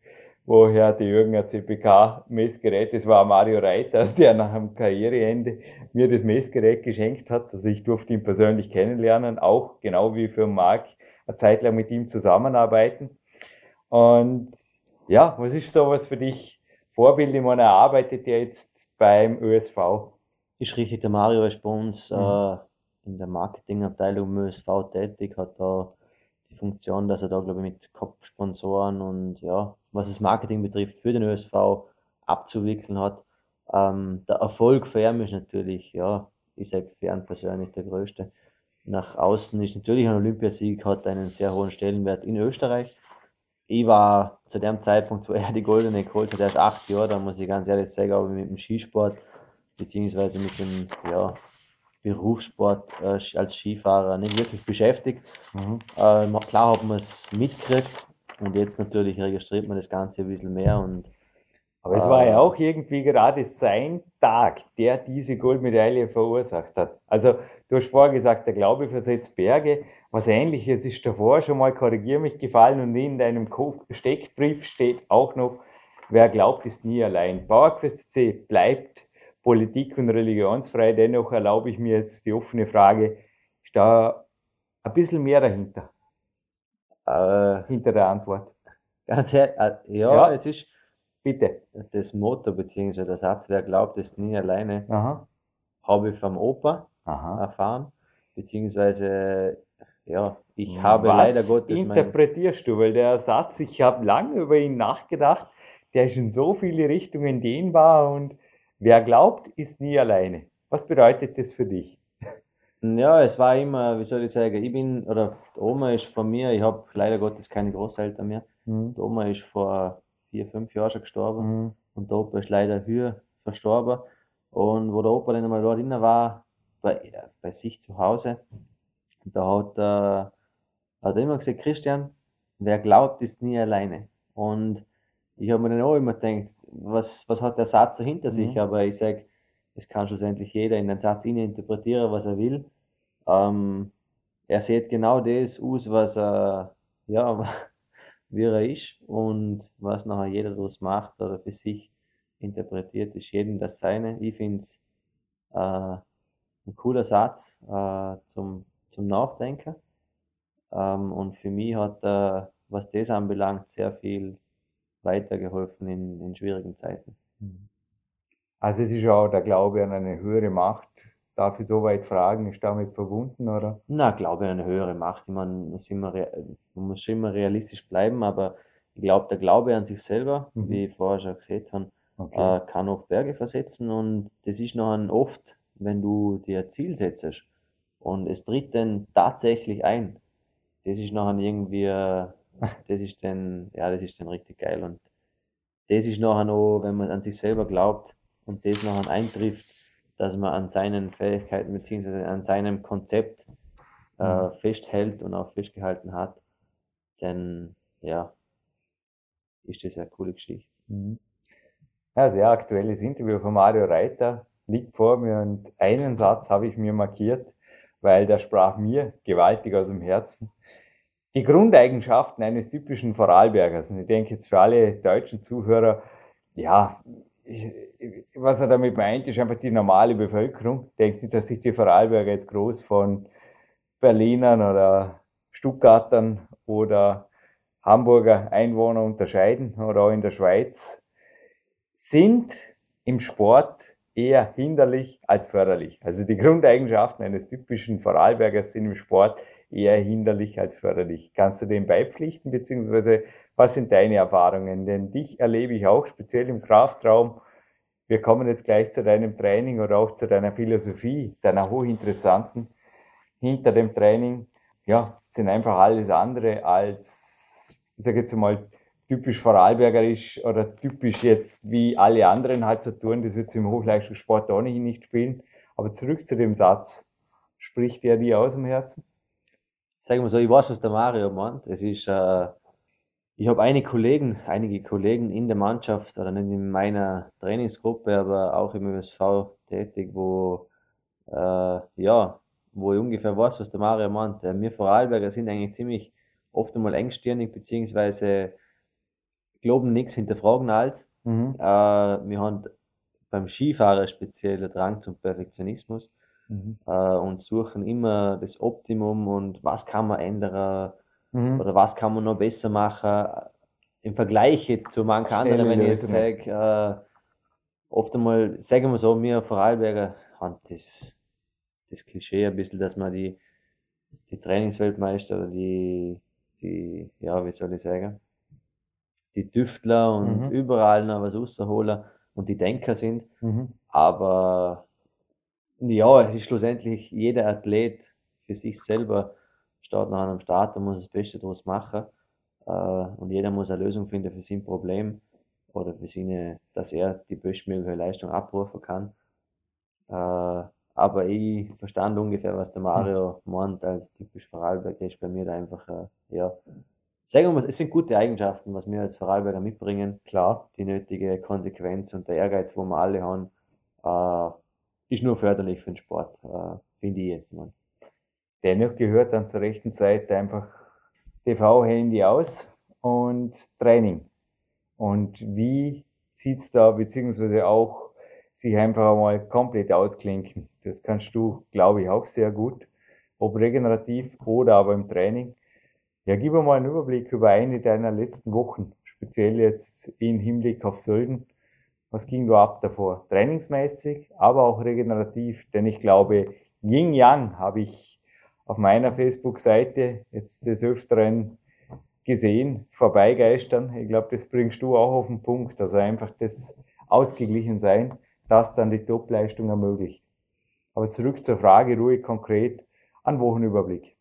woher die Jürgen ein CPK-Messgerät, das war Mario Reiter, der nach dem Karriereende mir das Messgerät geschenkt hat. Also ich durfte ihn persönlich kennenlernen, auch genau wie für Marc eine Zeit lang mit ihm zusammenarbeiten. Und ja, was ist sowas für dich? Vorbild, ich meine, er arbeitet ja jetzt beim ÖSV. Ist richtig, der Mario ist bei uns mhm. äh, in der Marketingabteilung im ÖSV tätig, hat da die Funktion, dass er da, glaube ich, mit Kopfsponsoren und ja, was das Marketing betrifft, für den ÖSV abzuwickeln hat. Ähm, der Erfolg für ihn ist natürlich, ja, ich sage für ihn persönlich der größte. Nach außen ist natürlich ein Olympiasieg, hat einen sehr hohen Stellenwert in Österreich. Ich war zu dem Zeitpunkt, wo er die Goldene geholt hat, erst acht Jahre, da muss ich ganz ehrlich sagen, aber mit dem Skisport, beziehungsweise mit dem, ja, Berufssport äh, als Skifahrer nicht wirklich beschäftigt. Mhm. Äh, klar hat man es mitgekriegt und jetzt natürlich registriert man das Ganze ein bisschen mehr und aber es war ja äh, auch irgendwie gerade sein Tag, der diese Goldmedaille verursacht hat. Also, du hast vorher gesagt, der Glaube versetzt Berge. Was ähnliches ist davor schon mal, korrigier mich, gefallen und in deinem Steckbrief steht auch noch, wer glaubt, ist nie allein. Bauerquest C bleibt Politik und religionsfrei. Dennoch erlaube ich mir jetzt die offene Frage, ist da ein bisschen mehr dahinter? Äh, hinter der Antwort. Ganz ehrlich, äh, ja, ja, es ist bitte. Das Motto bzw. der Satz, wer glaubt, ist nie alleine, habe ich vom Opa Aha. erfahren, beziehungsweise ja, ich habe Was leider Gottes. interpretierst du? Weil der Satz, ich habe lange über ihn nachgedacht, der ist in so viele Richtungen dehnbar und wer glaubt, ist nie alleine. Was bedeutet das für dich? Ja, es war immer, wie soll ich sagen, ich bin, oder Oma ist von mir, ich habe leider Gottes keine Großeltern mehr. Mhm. Die Oma ist vor vier, fünf Jahren schon gestorben mhm. und der Opa ist leider höher verstorben. Und wo der Opa dann einmal dort drinnen war, bei, bei sich zu Hause, da hat, äh, hat er immer gesagt, Christian, wer glaubt, ist nie alleine. Und ich habe mir dann auch immer gedacht, was, was hat der Satz so hinter mhm. sich? Aber ich sage, es kann schlussendlich jeder in den Satz interpretieren, was er will. Ähm, er sieht genau das aus, was er, ja, wie er ist und was nachher jeder daraus macht oder für sich interpretiert, ist jedem das seine. Ich finde es äh, ein cooler Satz äh, zum, zum Nachdenken. Ähm, und für mich hat er, was das anbelangt, sehr viel weitergeholfen in, in schwierigen Zeiten. Mhm. Also es ist ja auch der Glaube an eine höhere Macht. Darf ich so weit fragen, ist damit verbunden, oder? Na, Glaube an eine höhere Macht. Ich meine, man muss schon immer realistisch bleiben, aber ich glaube, der Glaube an sich selber, mhm. wie ich vorher schon gesehen habe, okay. äh, kann auch Berge versetzen und das ist noch ein oft, wenn du dir ein Ziel setzt und es tritt dann tatsächlich ein. Das ist noch irgendwie, das ist dann, ja, das ist dann richtig geil und das ist nachher noch, wenn man an sich selber glaubt, und das noch eintrifft, dass man an seinen Fähigkeiten bzw. an seinem Konzept äh, mhm. festhält und auch festgehalten hat, dann ja, ist das eine coole Geschichte. Mhm. Ja, sehr aktuelles Interview von Mario Reiter liegt vor mir und einen Satz habe ich mir markiert, weil der sprach mir gewaltig aus dem Herzen. Die Grundeigenschaften eines typischen Vorarlbergers, und ich denke jetzt für alle deutschen Zuhörer, ja, was er damit meint, ist einfach die normale Bevölkerung. Denkt nicht, dass sich die Vorarlberger jetzt groß von Berlinern oder Stuttgartern oder Hamburger Einwohner unterscheiden oder auch in der Schweiz, sind im Sport eher hinderlich als förderlich. Also die Grundeigenschaften eines typischen Vorarlbergers sind im Sport eher hinderlich als förderlich. Kannst du dem beipflichten, beziehungsweise was sind deine Erfahrungen? Denn dich erlebe ich auch speziell im Kraftraum. Wir kommen jetzt gleich zu deinem Training oder auch zu deiner Philosophie, deiner hochinteressanten. Hinter dem Training, ja, sind einfach alles andere als, ich sage jetzt mal, typisch Vorarlbergerisch oder typisch jetzt wie alle anderen halt zu tun. Das wird im Hochleistungssport ohnehin nicht spielen. Aber zurück zu dem Satz. Spricht der dir aus dem Herzen? Sagen wir so, ich weiß, was der Mario meint. Es ist, äh, ich habe einige Kollegen, einige Kollegen in der Mannschaft oder nicht in meiner Trainingsgruppe, aber auch im ÖSV tätig, wo äh, ja, wo ich ungefähr weiß, was der Mario meint. Äh, wir Vorarlberger sind eigentlich ziemlich oft einmal engstirnig, beziehungsweise glauben nichts, hinterfragen alles. Mhm. Äh, wir haben beim Skifahrer speziell der Drang zum Perfektionismus mhm. äh, und suchen immer das Optimum und was kann man ändern, Mhm. Oder was kann man noch besser machen? Im Vergleich jetzt zu manchen anderen, wenn ich jetzt sage, äh, oft einmal, sagen wir so, wir Vorarlberger haben das, das Klischee ein bisschen, dass man die, die Trainingsweltmeister oder die, die, ja, wie soll ich sagen, die Düftler und mhm. überall noch was rausholen und die Denker sind. Mhm. Aber ja, es ist schlussendlich jeder Athlet für sich selber steht nach einem Start und muss das Beste daraus machen. Äh, und jeder muss eine Lösung finden für sein Problem oder für seine, dass er die bestmögliche Leistung abrufen kann. Äh, aber ich verstand ungefähr, was der Mario meint als typisch Vorarlberger ist bei mir da einfach, äh, ja, sagen wir mal, es sind gute Eigenschaften, was wir als Vorarlberger mitbringen. Klar, die nötige Konsequenz und der Ehrgeiz, wo wir alle haben, ist nur förderlich für den Sport, äh, finde ich jetzt mal. Dennoch gehört dann zur rechten Zeit einfach TV-Handy aus und Training. Und wie sieht's da, beziehungsweise auch sich einfach mal komplett ausklinken. Das kannst du, glaube ich, auch sehr gut. Ob regenerativ oder aber im Training. Ja, gib mir mal einen Überblick über eine deiner letzten Wochen, speziell jetzt im Hinblick auf Sölden. Was ging da ab davor? Trainingsmäßig, aber auch regenerativ, denn ich glaube, Yin Yang habe ich auf meiner Facebook-Seite jetzt des Öfteren gesehen, vorbeigeistern. Ich glaube, das bringst du auch auf den Punkt. Also einfach das Ausgeglichensein, das dann die Topleistung ermöglicht. Aber zurück zur Frage, ruhig konkret, an Wochenüberblick.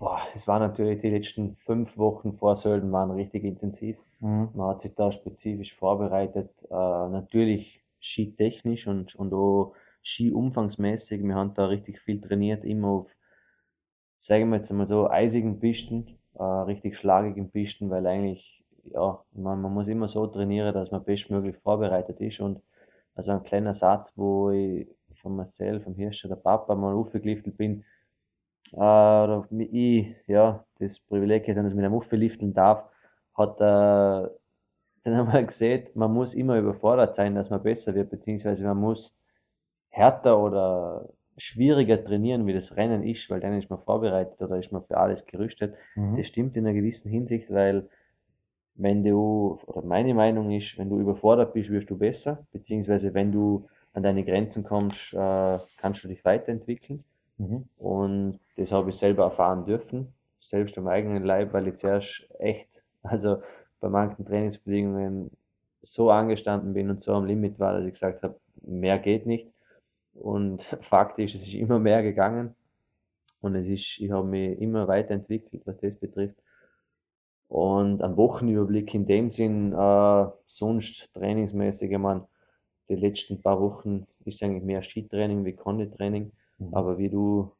Boah, es war natürlich die letzten fünf Wochen vor Sölden waren richtig intensiv. Mhm. Man hat sich da spezifisch vorbereitet, äh, natürlich skitechnisch und, und auch skiumfangsmäßig. Wir haben da richtig viel trainiert, immer auf, sagen wir jetzt mal so, eisigen Pisten, äh, richtig schlagigen Pisten, weil eigentlich, ja, man, man muss immer so trainieren, dass man bestmöglich vorbereitet ist. Und also ein kleiner Satz, wo ich von Marcel, vom Hirscher, der Papa, mal aufgeliftet bin, äh, ich, ja, das Privileg hätte, dass ich mit einem aufliften darf, hat äh, dann wir gesehen, man muss immer überfordert sein, dass man besser wird, beziehungsweise man muss härter oder schwieriger trainieren, wie das Rennen ist, weil dann ist man vorbereitet oder ist man für alles gerüstet. Mhm. Das stimmt in einer gewissen Hinsicht, weil wenn du, oder meine Meinung ist, wenn du überfordert bist, wirst du besser, beziehungsweise wenn du an deine Grenzen kommst, äh, kannst du dich weiterentwickeln. Mhm. Und das habe ich selber erfahren dürfen, selbst am eigenen Leib, weil ich zuerst echt, also bei manchen Trainingsbedingungen so angestanden bin und so am Limit war, dass ich gesagt habe, mehr geht nicht. Und faktisch, es ist immer mehr gegangen. Und es ist, ich habe mich immer weiterentwickelt, was das betrifft. Und am Wochenüberblick in dem Sinn, äh, sonst trainingsmäßig, ich meine, die letzten paar Wochen ist eigentlich mehr Skitraining wie Konditraining. Mhm. Aber wie du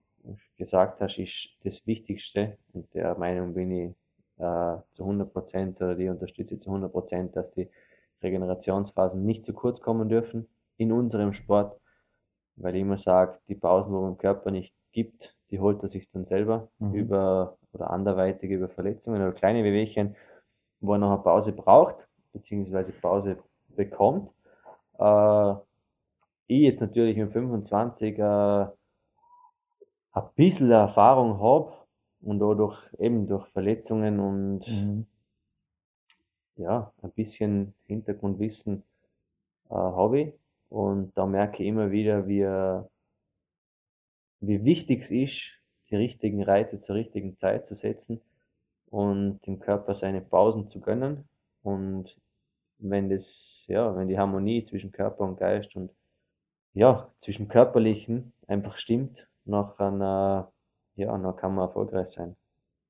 gesagt hast, ist das Wichtigste, und der Meinung bin ich äh, zu 100 Prozent, oder die unterstütze ich zu 100 Prozent, dass die Regenerationsphasen nicht zu kurz kommen dürfen in unserem Sport weil ich immer sage, die Pausen, wo man dem Körper nicht gibt, die holt er sich dann selber mhm. über oder anderweitig über Verletzungen oder kleine Wehwehchen, wo er noch eine Pause braucht, beziehungsweise Pause bekommt. Äh, ich jetzt natürlich mit 25 äh, ein bisschen Erfahrung habe und auch durch, eben durch Verletzungen und mhm. ja, ein bisschen Hintergrundwissen äh, habe ich und da merke ich immer wieder, wie, wie wichtig es ist, die richtigen Reize zur richtigen Zeit zu setzen und dem Körper seine Pausen zu gönnen. Und wenn das, ja, wenn die Harmonie zwischen Körper und Geist und ja, zwischen Körperlichen einfach stimmt, nach einer, ja, dann kann man erfolgreich sein.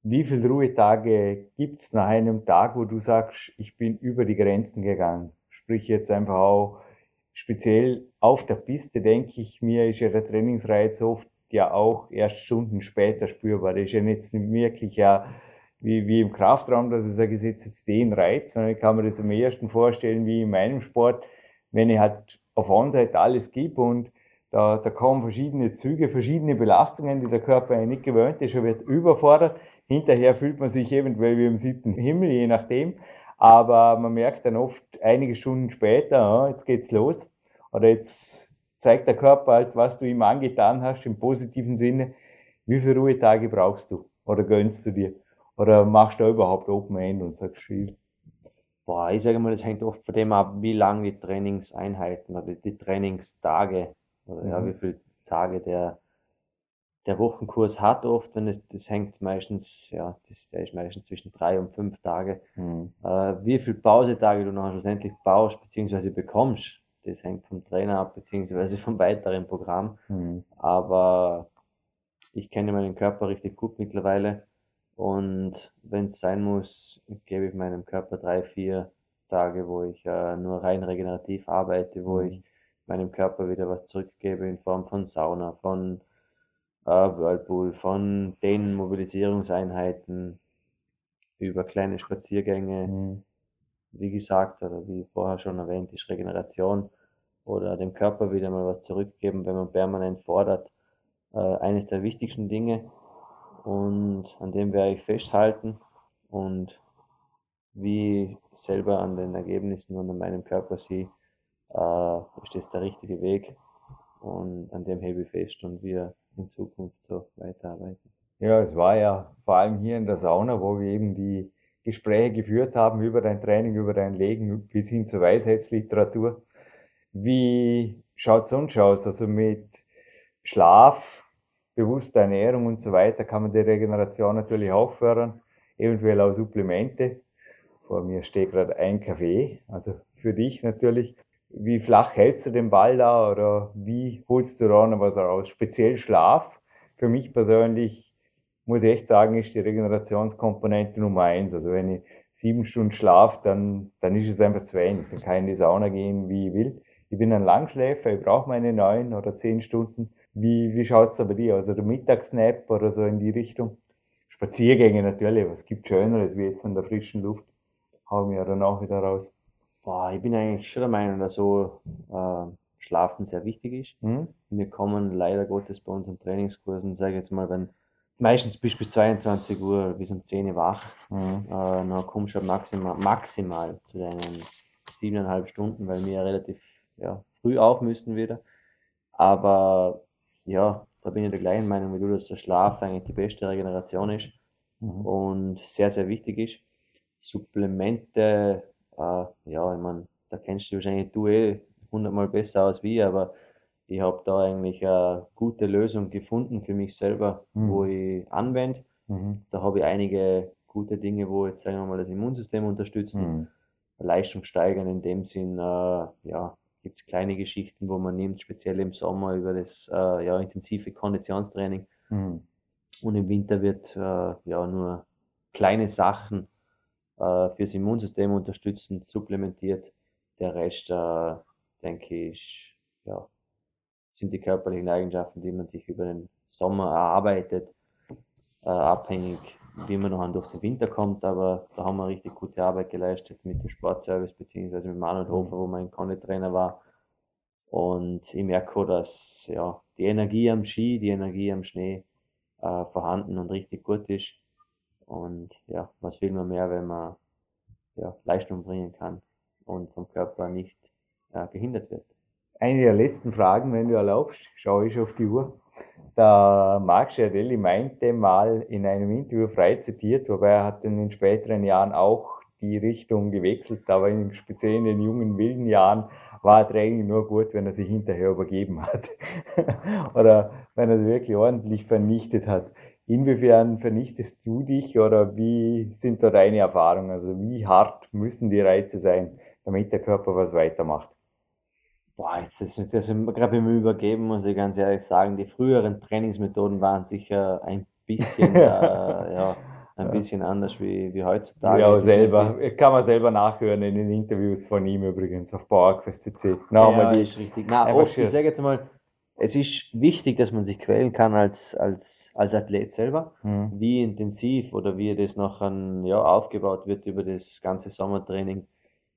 Wie viele Ruhetage gibt's nach einem Tag, wo du sagst, ich bin über die Grenzen gegangen? Sprich jetzt einfach auch speziell auf der Piste, denke ich mir, ist ja der Trainingsreiz oft ja auch erst Stunden später spürbar. Das ist ja jetzt wirklich ja wie, wie im Kraftraum, dass ich sage, ich setze jetzt den Reiz, sondern ich kann mir das am ersten vorstellen, wie in meinem Sport, wenn ich halt auf Seite alles gebe und da, da kommen verschiedene Züge, verschiedene Belastungen, die der Körper eigentlich nicht gewöhnt ist, er wird überfordert. Hinterher fühlt man sich eventuell wie im siebten Himmel, je nachdem. Aber man merkt dann oft einige Stunden später, ja, jetzt geht's los. Oder jetzt zeigt der Körper halt, was du ihm angetan hast, im positiven Sinne. Wie viele Ruhetage brauchst du? Oder gönnst du dir? Oder machst du überhaupt Open End und sagst viel? Boah, ich sage mal, das hängt oft von dem ab, wie lang die Trainingseinheiten oder die Trainingstage oder ja, wie viele Tage der, der Wochenkurs hat oft, wenn es, das hängt meistens, ja, das, der ist meistens zwischen drei und fünf Tage. Mhm. Äh, wie viele Pausetage du nachher schlussendlich baust bzw. bekommst, das hängt vom Trainer ab bzw. vom weiteren Programm. Mhm. Aber ich kenne meinen Körper richtig gut mittlerweile und wenn es sein muss, gebe ich meinem Körper drei, vier Tage, wo ich äh, nur rein regenerativ arbeite, wo Mhm. ich meinem Körper wieder was zurückgebe in Form von Sauna, von äh, Whirlpool, von den Mobilisierungseinheiten, über kleine Spaziergänge, Mhm. wie gesagt, oder wie vorher schon erwähnt, ist Regeneration oder dem Körper wieder mal was zurückgeben, wenn man permanent fordert, äh, eines der wichtigsten Dinge. Und an dem werde ich festhalten und wie selber an den Ergebnissen und an meinem Körper sehe, äh, ist das der richtige Weg und an dem hebe ich fest und wir in Zukunft so weiterarbeiten. Ja, es war ja vor allem hier in der Sauna, wo wir eben die Gespräche geführt haben über dein Training, über dein Legen bis hin zur Weisheitsliteratur. Wie schaut's sonst aus? Also mit Schlaf, bewusster Ernährung und so weiter kann man die Regeneration natürlich auch fördern, eventuell auch Supplemente. Vor mir steht gerade ein Kaffee, also für dich natürlich. Wie flach hältst du den Ball da oder wie holst du da noch was raus? Speziell Schlaf. Für mich persönlich muss ich echt sagen, ist die Regenerationskomponente Nummer eins. Also wenn ich sieben Stunden schlafe, dann, dann ist es einfach zu wenig. Dann kann ich in die Sauna gehen, wie ich will. Ich bin ein Langschläfer, ich brauche meine neun oder zehn Stunden. Wie, wie schaut's da bei dir? Also Mittagsnap oder so in die Richtung? Spaziergänge natürlich, was gibt Schöneres wie jetzt in der frischen Luft? Hauen wir ja dann auch wieder raus. Boah, ich bin eigentlich schon der Meinung, dass so äh, Schlafen sehr wichtig ist. Hm? Wir kommen leider Gottes bei unseren Trainingskursen, sage ich jetzt mal, wenn meistens bist bis 22 Uhr, bis um 10 Uhr wach, Hm. äh, dann kommst du maximal, maximal zu deinen siebeneinhalb Stunden, weil wir ja relativ ja, früh auf müssen wieder. Aber ja, da bin ich der gleichen Meinung wie du, dass der Schlaf eigentlich die beste Regeneration ist Mhm. und sehr, sehr wichtig ist. Supplemente, äh, ja, ich meine, da kennst du wahrscheinlich du eh hundertmal besser aus wie, ich, aber ich habe da eigentlich eine gute Lösung gefunden für mich selber, wo ich anwende. Mhm. Da habe ich einige gute Dinge, wo jetzt, sagen wir mal, das Immunsystem unterstützen, Mhm. Leistung steigern in dem Sinn, äh, ja, gibt es kleine Geschichten, wo man nimmt, speziell im Sommer über das äh, ja, intensive Konditionstraining. Mhm. Und im Winter wird äh, ja nur kleine Sachen fürs Immunsystem unterstützend supplementiert. Der Rest, äh, denke ich, ja, sind die körperlichen Eigenschaften, die man sich über den Sommer erarbeitet, äh, abhängig, wie man noch durch den Winter kommt. Aber da haben wir richtig gute Arbeit geleistet mit dem Sportservice beziehungsweise mit Manuel Hofer, wo mein Conditrainer war. Und ich merke dass ja, die Energie am Ski, die Energie am Schnee äh, vorhanden und richtig gut ist. Und ja, was will man mehr, wenn man ja, Leistung bringen kann und vom Körper nicht äh, gehindert wird. Eine der letzten Fragen, wenn du erlaubst, schaue ich auf die Uhr. Der Marc Schiarelli meinte mal in einem Interview frei zitiert, wobei er hat in den späteren Jahren auch die Richtung gewechselt, aber in, speziell in den jungen, wilden Jahren war Training nur gut, wenn er sich hinterher übergeben hat. oder wenn er wirklich ordentlich vernichtet hat. Inwiefern vernichtest du dich oder wie sind da deine Erfahrungen? Also wie hart müssen die Reize sein, damit der Körper was weitermacht? Boah, jetzt ist das gerade beim Übergeben, muss ich ganz ehrlich sagen, die früheren Trainingsmethoden waren sicher ein bisschen, äh, ja, ein Ja. bisschen anders wie, wie heutzutage. Ja, Das selber. Kann man selber nachhören in den Interviews von ihm übrigens auf PowerQuest.cc. Ja, Nochmal die. ist richtig. Na, oft, ich sage jetzt mal, es ist wichtig, dass man sich quälen kann als, als, als Athlet selber. Mhm. Wie intensiv oder wie das nachher ja, aufgebaut wird über das ganze Sommertraining.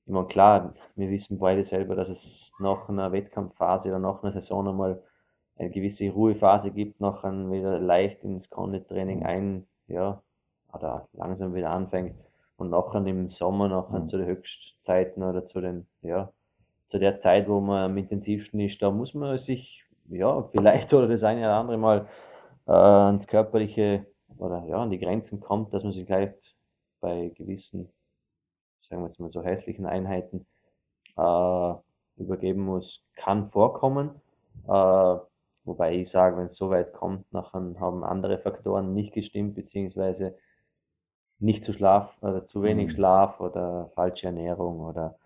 Ich meine, klar, wir wissen beide selber, dass es nach einer Wettkampfphase oder nach einer Saison einmal eine gewisse Ruhephase gibt, nachher wieder leicht ins Conditraining mhm. ein, ja, oder langsam wieder anfängt und nachher im Sommer nachher mhm. zu den Höchstzeiten oder zu den, ja, zu der Zeit, wo man am intensivsten ist, da muss man sich, ja, vielleicht oder das eine oder andere Mal äh, ans körperliche oder ja, an die Grenzen kommt, dass man sich vielleicht bei gewissen, sagen wir jetzt mal so hässlichen Einheiten äh, übergeben muss, kann vorkommen. Äh, wobei ich sage, wenn es so weit kommt, nachher haben andere Faktoren nicht gestimmt, beziehungsweise nicht zu Schlaf oder zu wenig mhm. Schlaf oder falsche Ernährung oder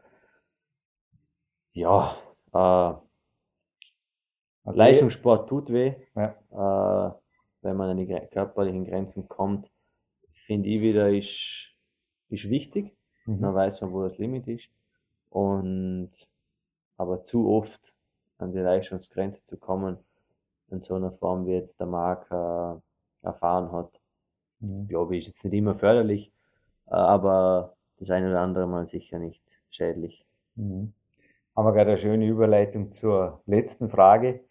ja, äh, okay. Leistungssport tut weh. Ja. Äh, wenn man an die körperlichen Grenzen kommt, finde ich wieder, ist, ist wichtig. Mhm. Dann weiß man, wo das Limit ist. Und aber zu oft an die Leistungsgrenze zu kommen, in so einer Form, wie jetzt der Marc äh, erfahren hat, Mhm. Glaube ich, ist jetzt nicht immer förderlich, äh, aber das eine oder andere Mal sicher nicht schädlich. Mhm. Haben wir gerade eine schöne Überleitung zur letzten Frage.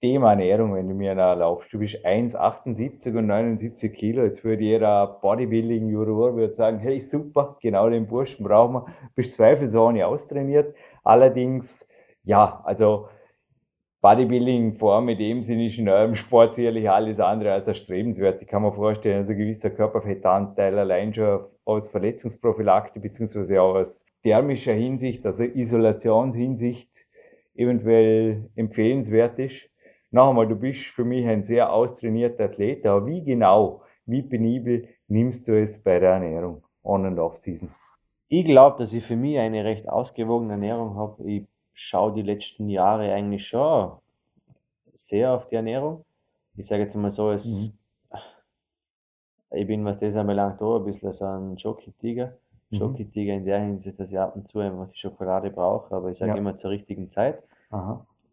Thema Ernährung, wenn du mir da erlaubst. Du bist 1,78 und 79 Kilo. Jetzt würde jeder Bodybuilding-Juror sagen, hey, super, genau den Burschen brauchen wir. Bist zweifelsohne austrainiert. Allerdings, ja, also Bodybuilding-Form in dem Sinne ist in eurem Sport sicherlich alles andere als erstrebenswert. Ich kann mir vorstellen, also ein gewisser Körperfettanteil allein schon aus Verletzungsprophylaktik beziehungsweise auch aus thermischer Hinsicht, also Isolationshinsicht eventuell empfehlenswert ist. Noch einmal, du bist für mich ein sehr austrainierter Athlet, aber wie genau, wie penibel nimmst du es bei der Ernährung on and off season? Ich glaube, dass ich für mich eine recht ausgewogene Ernährung habe. Ich schaue die letzten Jahre eigentlich schon sehr auf die Ernährung. Ich sage jetzt mal so, es, mhm. ich bin, was das anbelangt, auch ein bisschen so ein Jockey-Tiger. Mhm. Jockey-Tiger in der Hinsicht, dass ich ab und zu einfach die Schokolade brauche, aber ich sage ja. immer zur richtigen Zeit.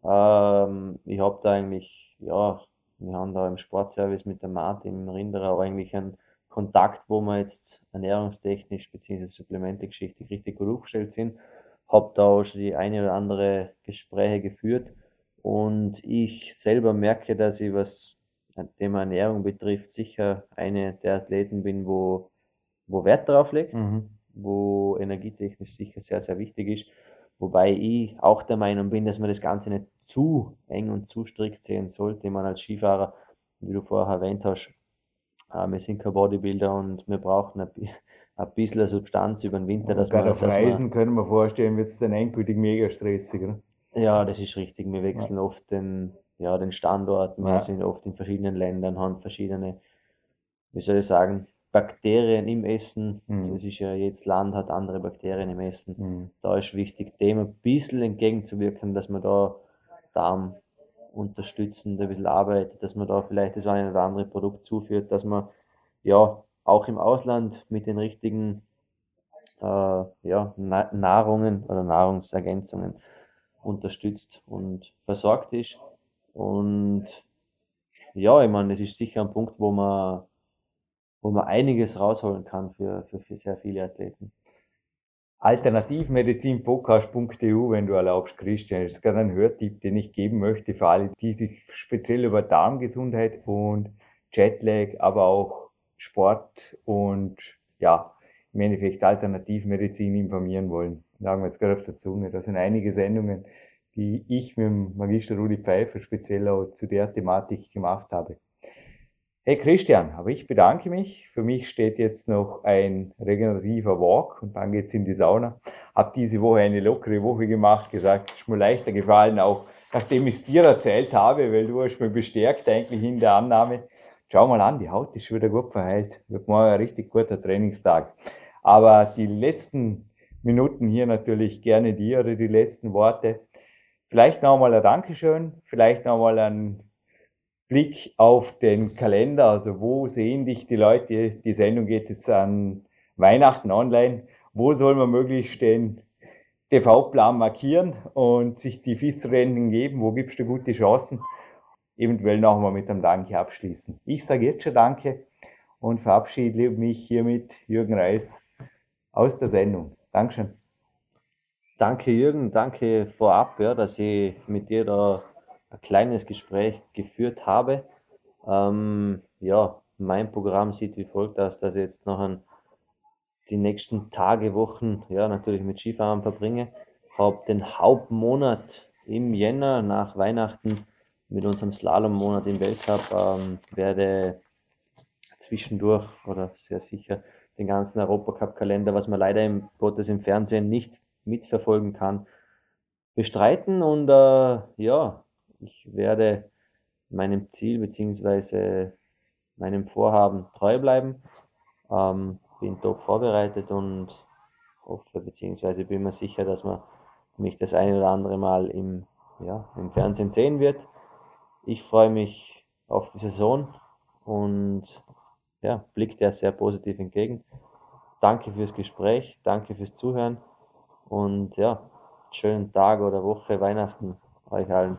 Ähm, ich habe da eigentlich, ja, wir haben da im Sportservice mit der Martin Rinderer eigentlich einen Kontakt, wo wir jetzt ernährungstechnisch bzw. Supplemente-Geschichte richtig gut aufgestellt sind habe da auch schon die eine oder andere Gespräche geführt und ich selber merke, dass ich, was Thema Ernährung betrifft, sicher eine der Athleten bin, wo, wo Wert darauf legt, mhm. wo energietechnisch sicher sehr, sehr wichtig ist. Wobei ich auch der Meinung bin, dass man das Ganze nicht zu eng und zu strikt sehen sollte. Man als Skifahrer, wie du vorher erwähnt hast, äh, wir sind kein Bodybuilder und wir brauchen ein, ein bisschen Substanz über den Winter. Dass bei man, auf Reisen man, können wir vorstellen, wird es dann endgültig mega stressig, oder? Ja, das ist richtig. Wir wechseln ja. oft den, ja, den Standort. Wir ja. sind oft in verschiedenen Ländern, haben verschiedene, wie soll ich sagen, Bakterien im Essen. Mhm. Das ist ja, jedes Land hat andere Bakterien im Essen. Mhm. Da ist wichtig, dem ein bisschen entgegenzuwirken, dass man da Darm unterstützend ein bisschen arbeitet, dass man da vielleicht das eine oder andere Produkt zuführt, dass man ja auch im Ausland mit den richtigen äh, ja, Nahrungen oder Nahrungsergänzungen unterstützt und versorgt ist. Und ja, ich meine, es ist sicher ein Punkt, wo man, wo man einiges rausholen kann für, für, für sehr viele Athleten. Alternativmedizinpodcast.eu, wenn du erlaubst, Christian. Das ist gerade ein Hörtipp, den ich geben möchte für alle, die sich speziell über Darmgesundheit und Jetlag, aber auch Sport und ja, im Endeffekt Alternativmedizin informieren wollen. Sagen wir jetzt gerade auf der Zunge. Da sind einige Sendungen, die ich mit dem Magister Rudi Pfeiffer speziell auch zu der Thematik gemacht habe. Hey Christian, aber ich bedanke mich. Für mich steht jetzt noch ein regenerativer Walk und dann geht's in die Sauna. Hab diese Woche eine lockere Woche gemacht, gesagt, ist mir leichter gefallen, auch nachdem ich es dir erzählt habe, weil du hast mich bestärkt eigentlich in der Annahme, schau mal an, die Haut ist wieder gut verheilt. Wird morgen ein richtig guter Trainingstag. Aber die letzten Minuten hier natürlich gerne dir oder die letzten Worte. Vielleicht nochmal ein Dankeschön, vielleicht nochmal ein Blick auf den Kalender. Also wo sehen dich die Leute? Die Sendung geht jetzt an Weihnachten online. Wo soll man möglichst den TV-Plan markieren und sich die FIS-Training geben. Wo gibst du gute Chancen? Eventuell noch mal mit einem Danke abschließen. Ich sage jetzt schon Danke und verabschiede mich hiermit, Jürgen Reis, aus der Sendung. Dankeschön. Danke Jürgen, danke vorab, ja, dass ich mit dir da ein kleines Gespräch geführt habe. Ähm, ja, mein Programm sieht wie folgt aus, dass ich jetzt noch ein, die nächsten Tage, Wochen, ja, natürlich mit Skifahren verbringe. Habe den Hauptmonat im Jänner nach Weihnachten mit unserem Slalom-Monat im Weltcup, ähm, werde zwischendurch oder sehr sicher den ganzen Europacup-Kalender, was man leider im Gottes im Fernsehen nicht mitverfolgen kann, bestreiten. Und äh, ja, ich werde meinem Ziel beziehungsweise meinem Vorhaben treu bleiben. Ähm, bin top vorbereitet und hoffe beziehungsweise bin mir sicher, dass man mich das eine oder andere Mal im, ja, im Fernsehen sehen wird. Ich freue mich auf die Saison und ja, blickt er sehr positiv entgegen. Danke fürs Gespräch, danke fürs Zuhören und ja, schönen Tag oder Woche, Weihnachten euch allen.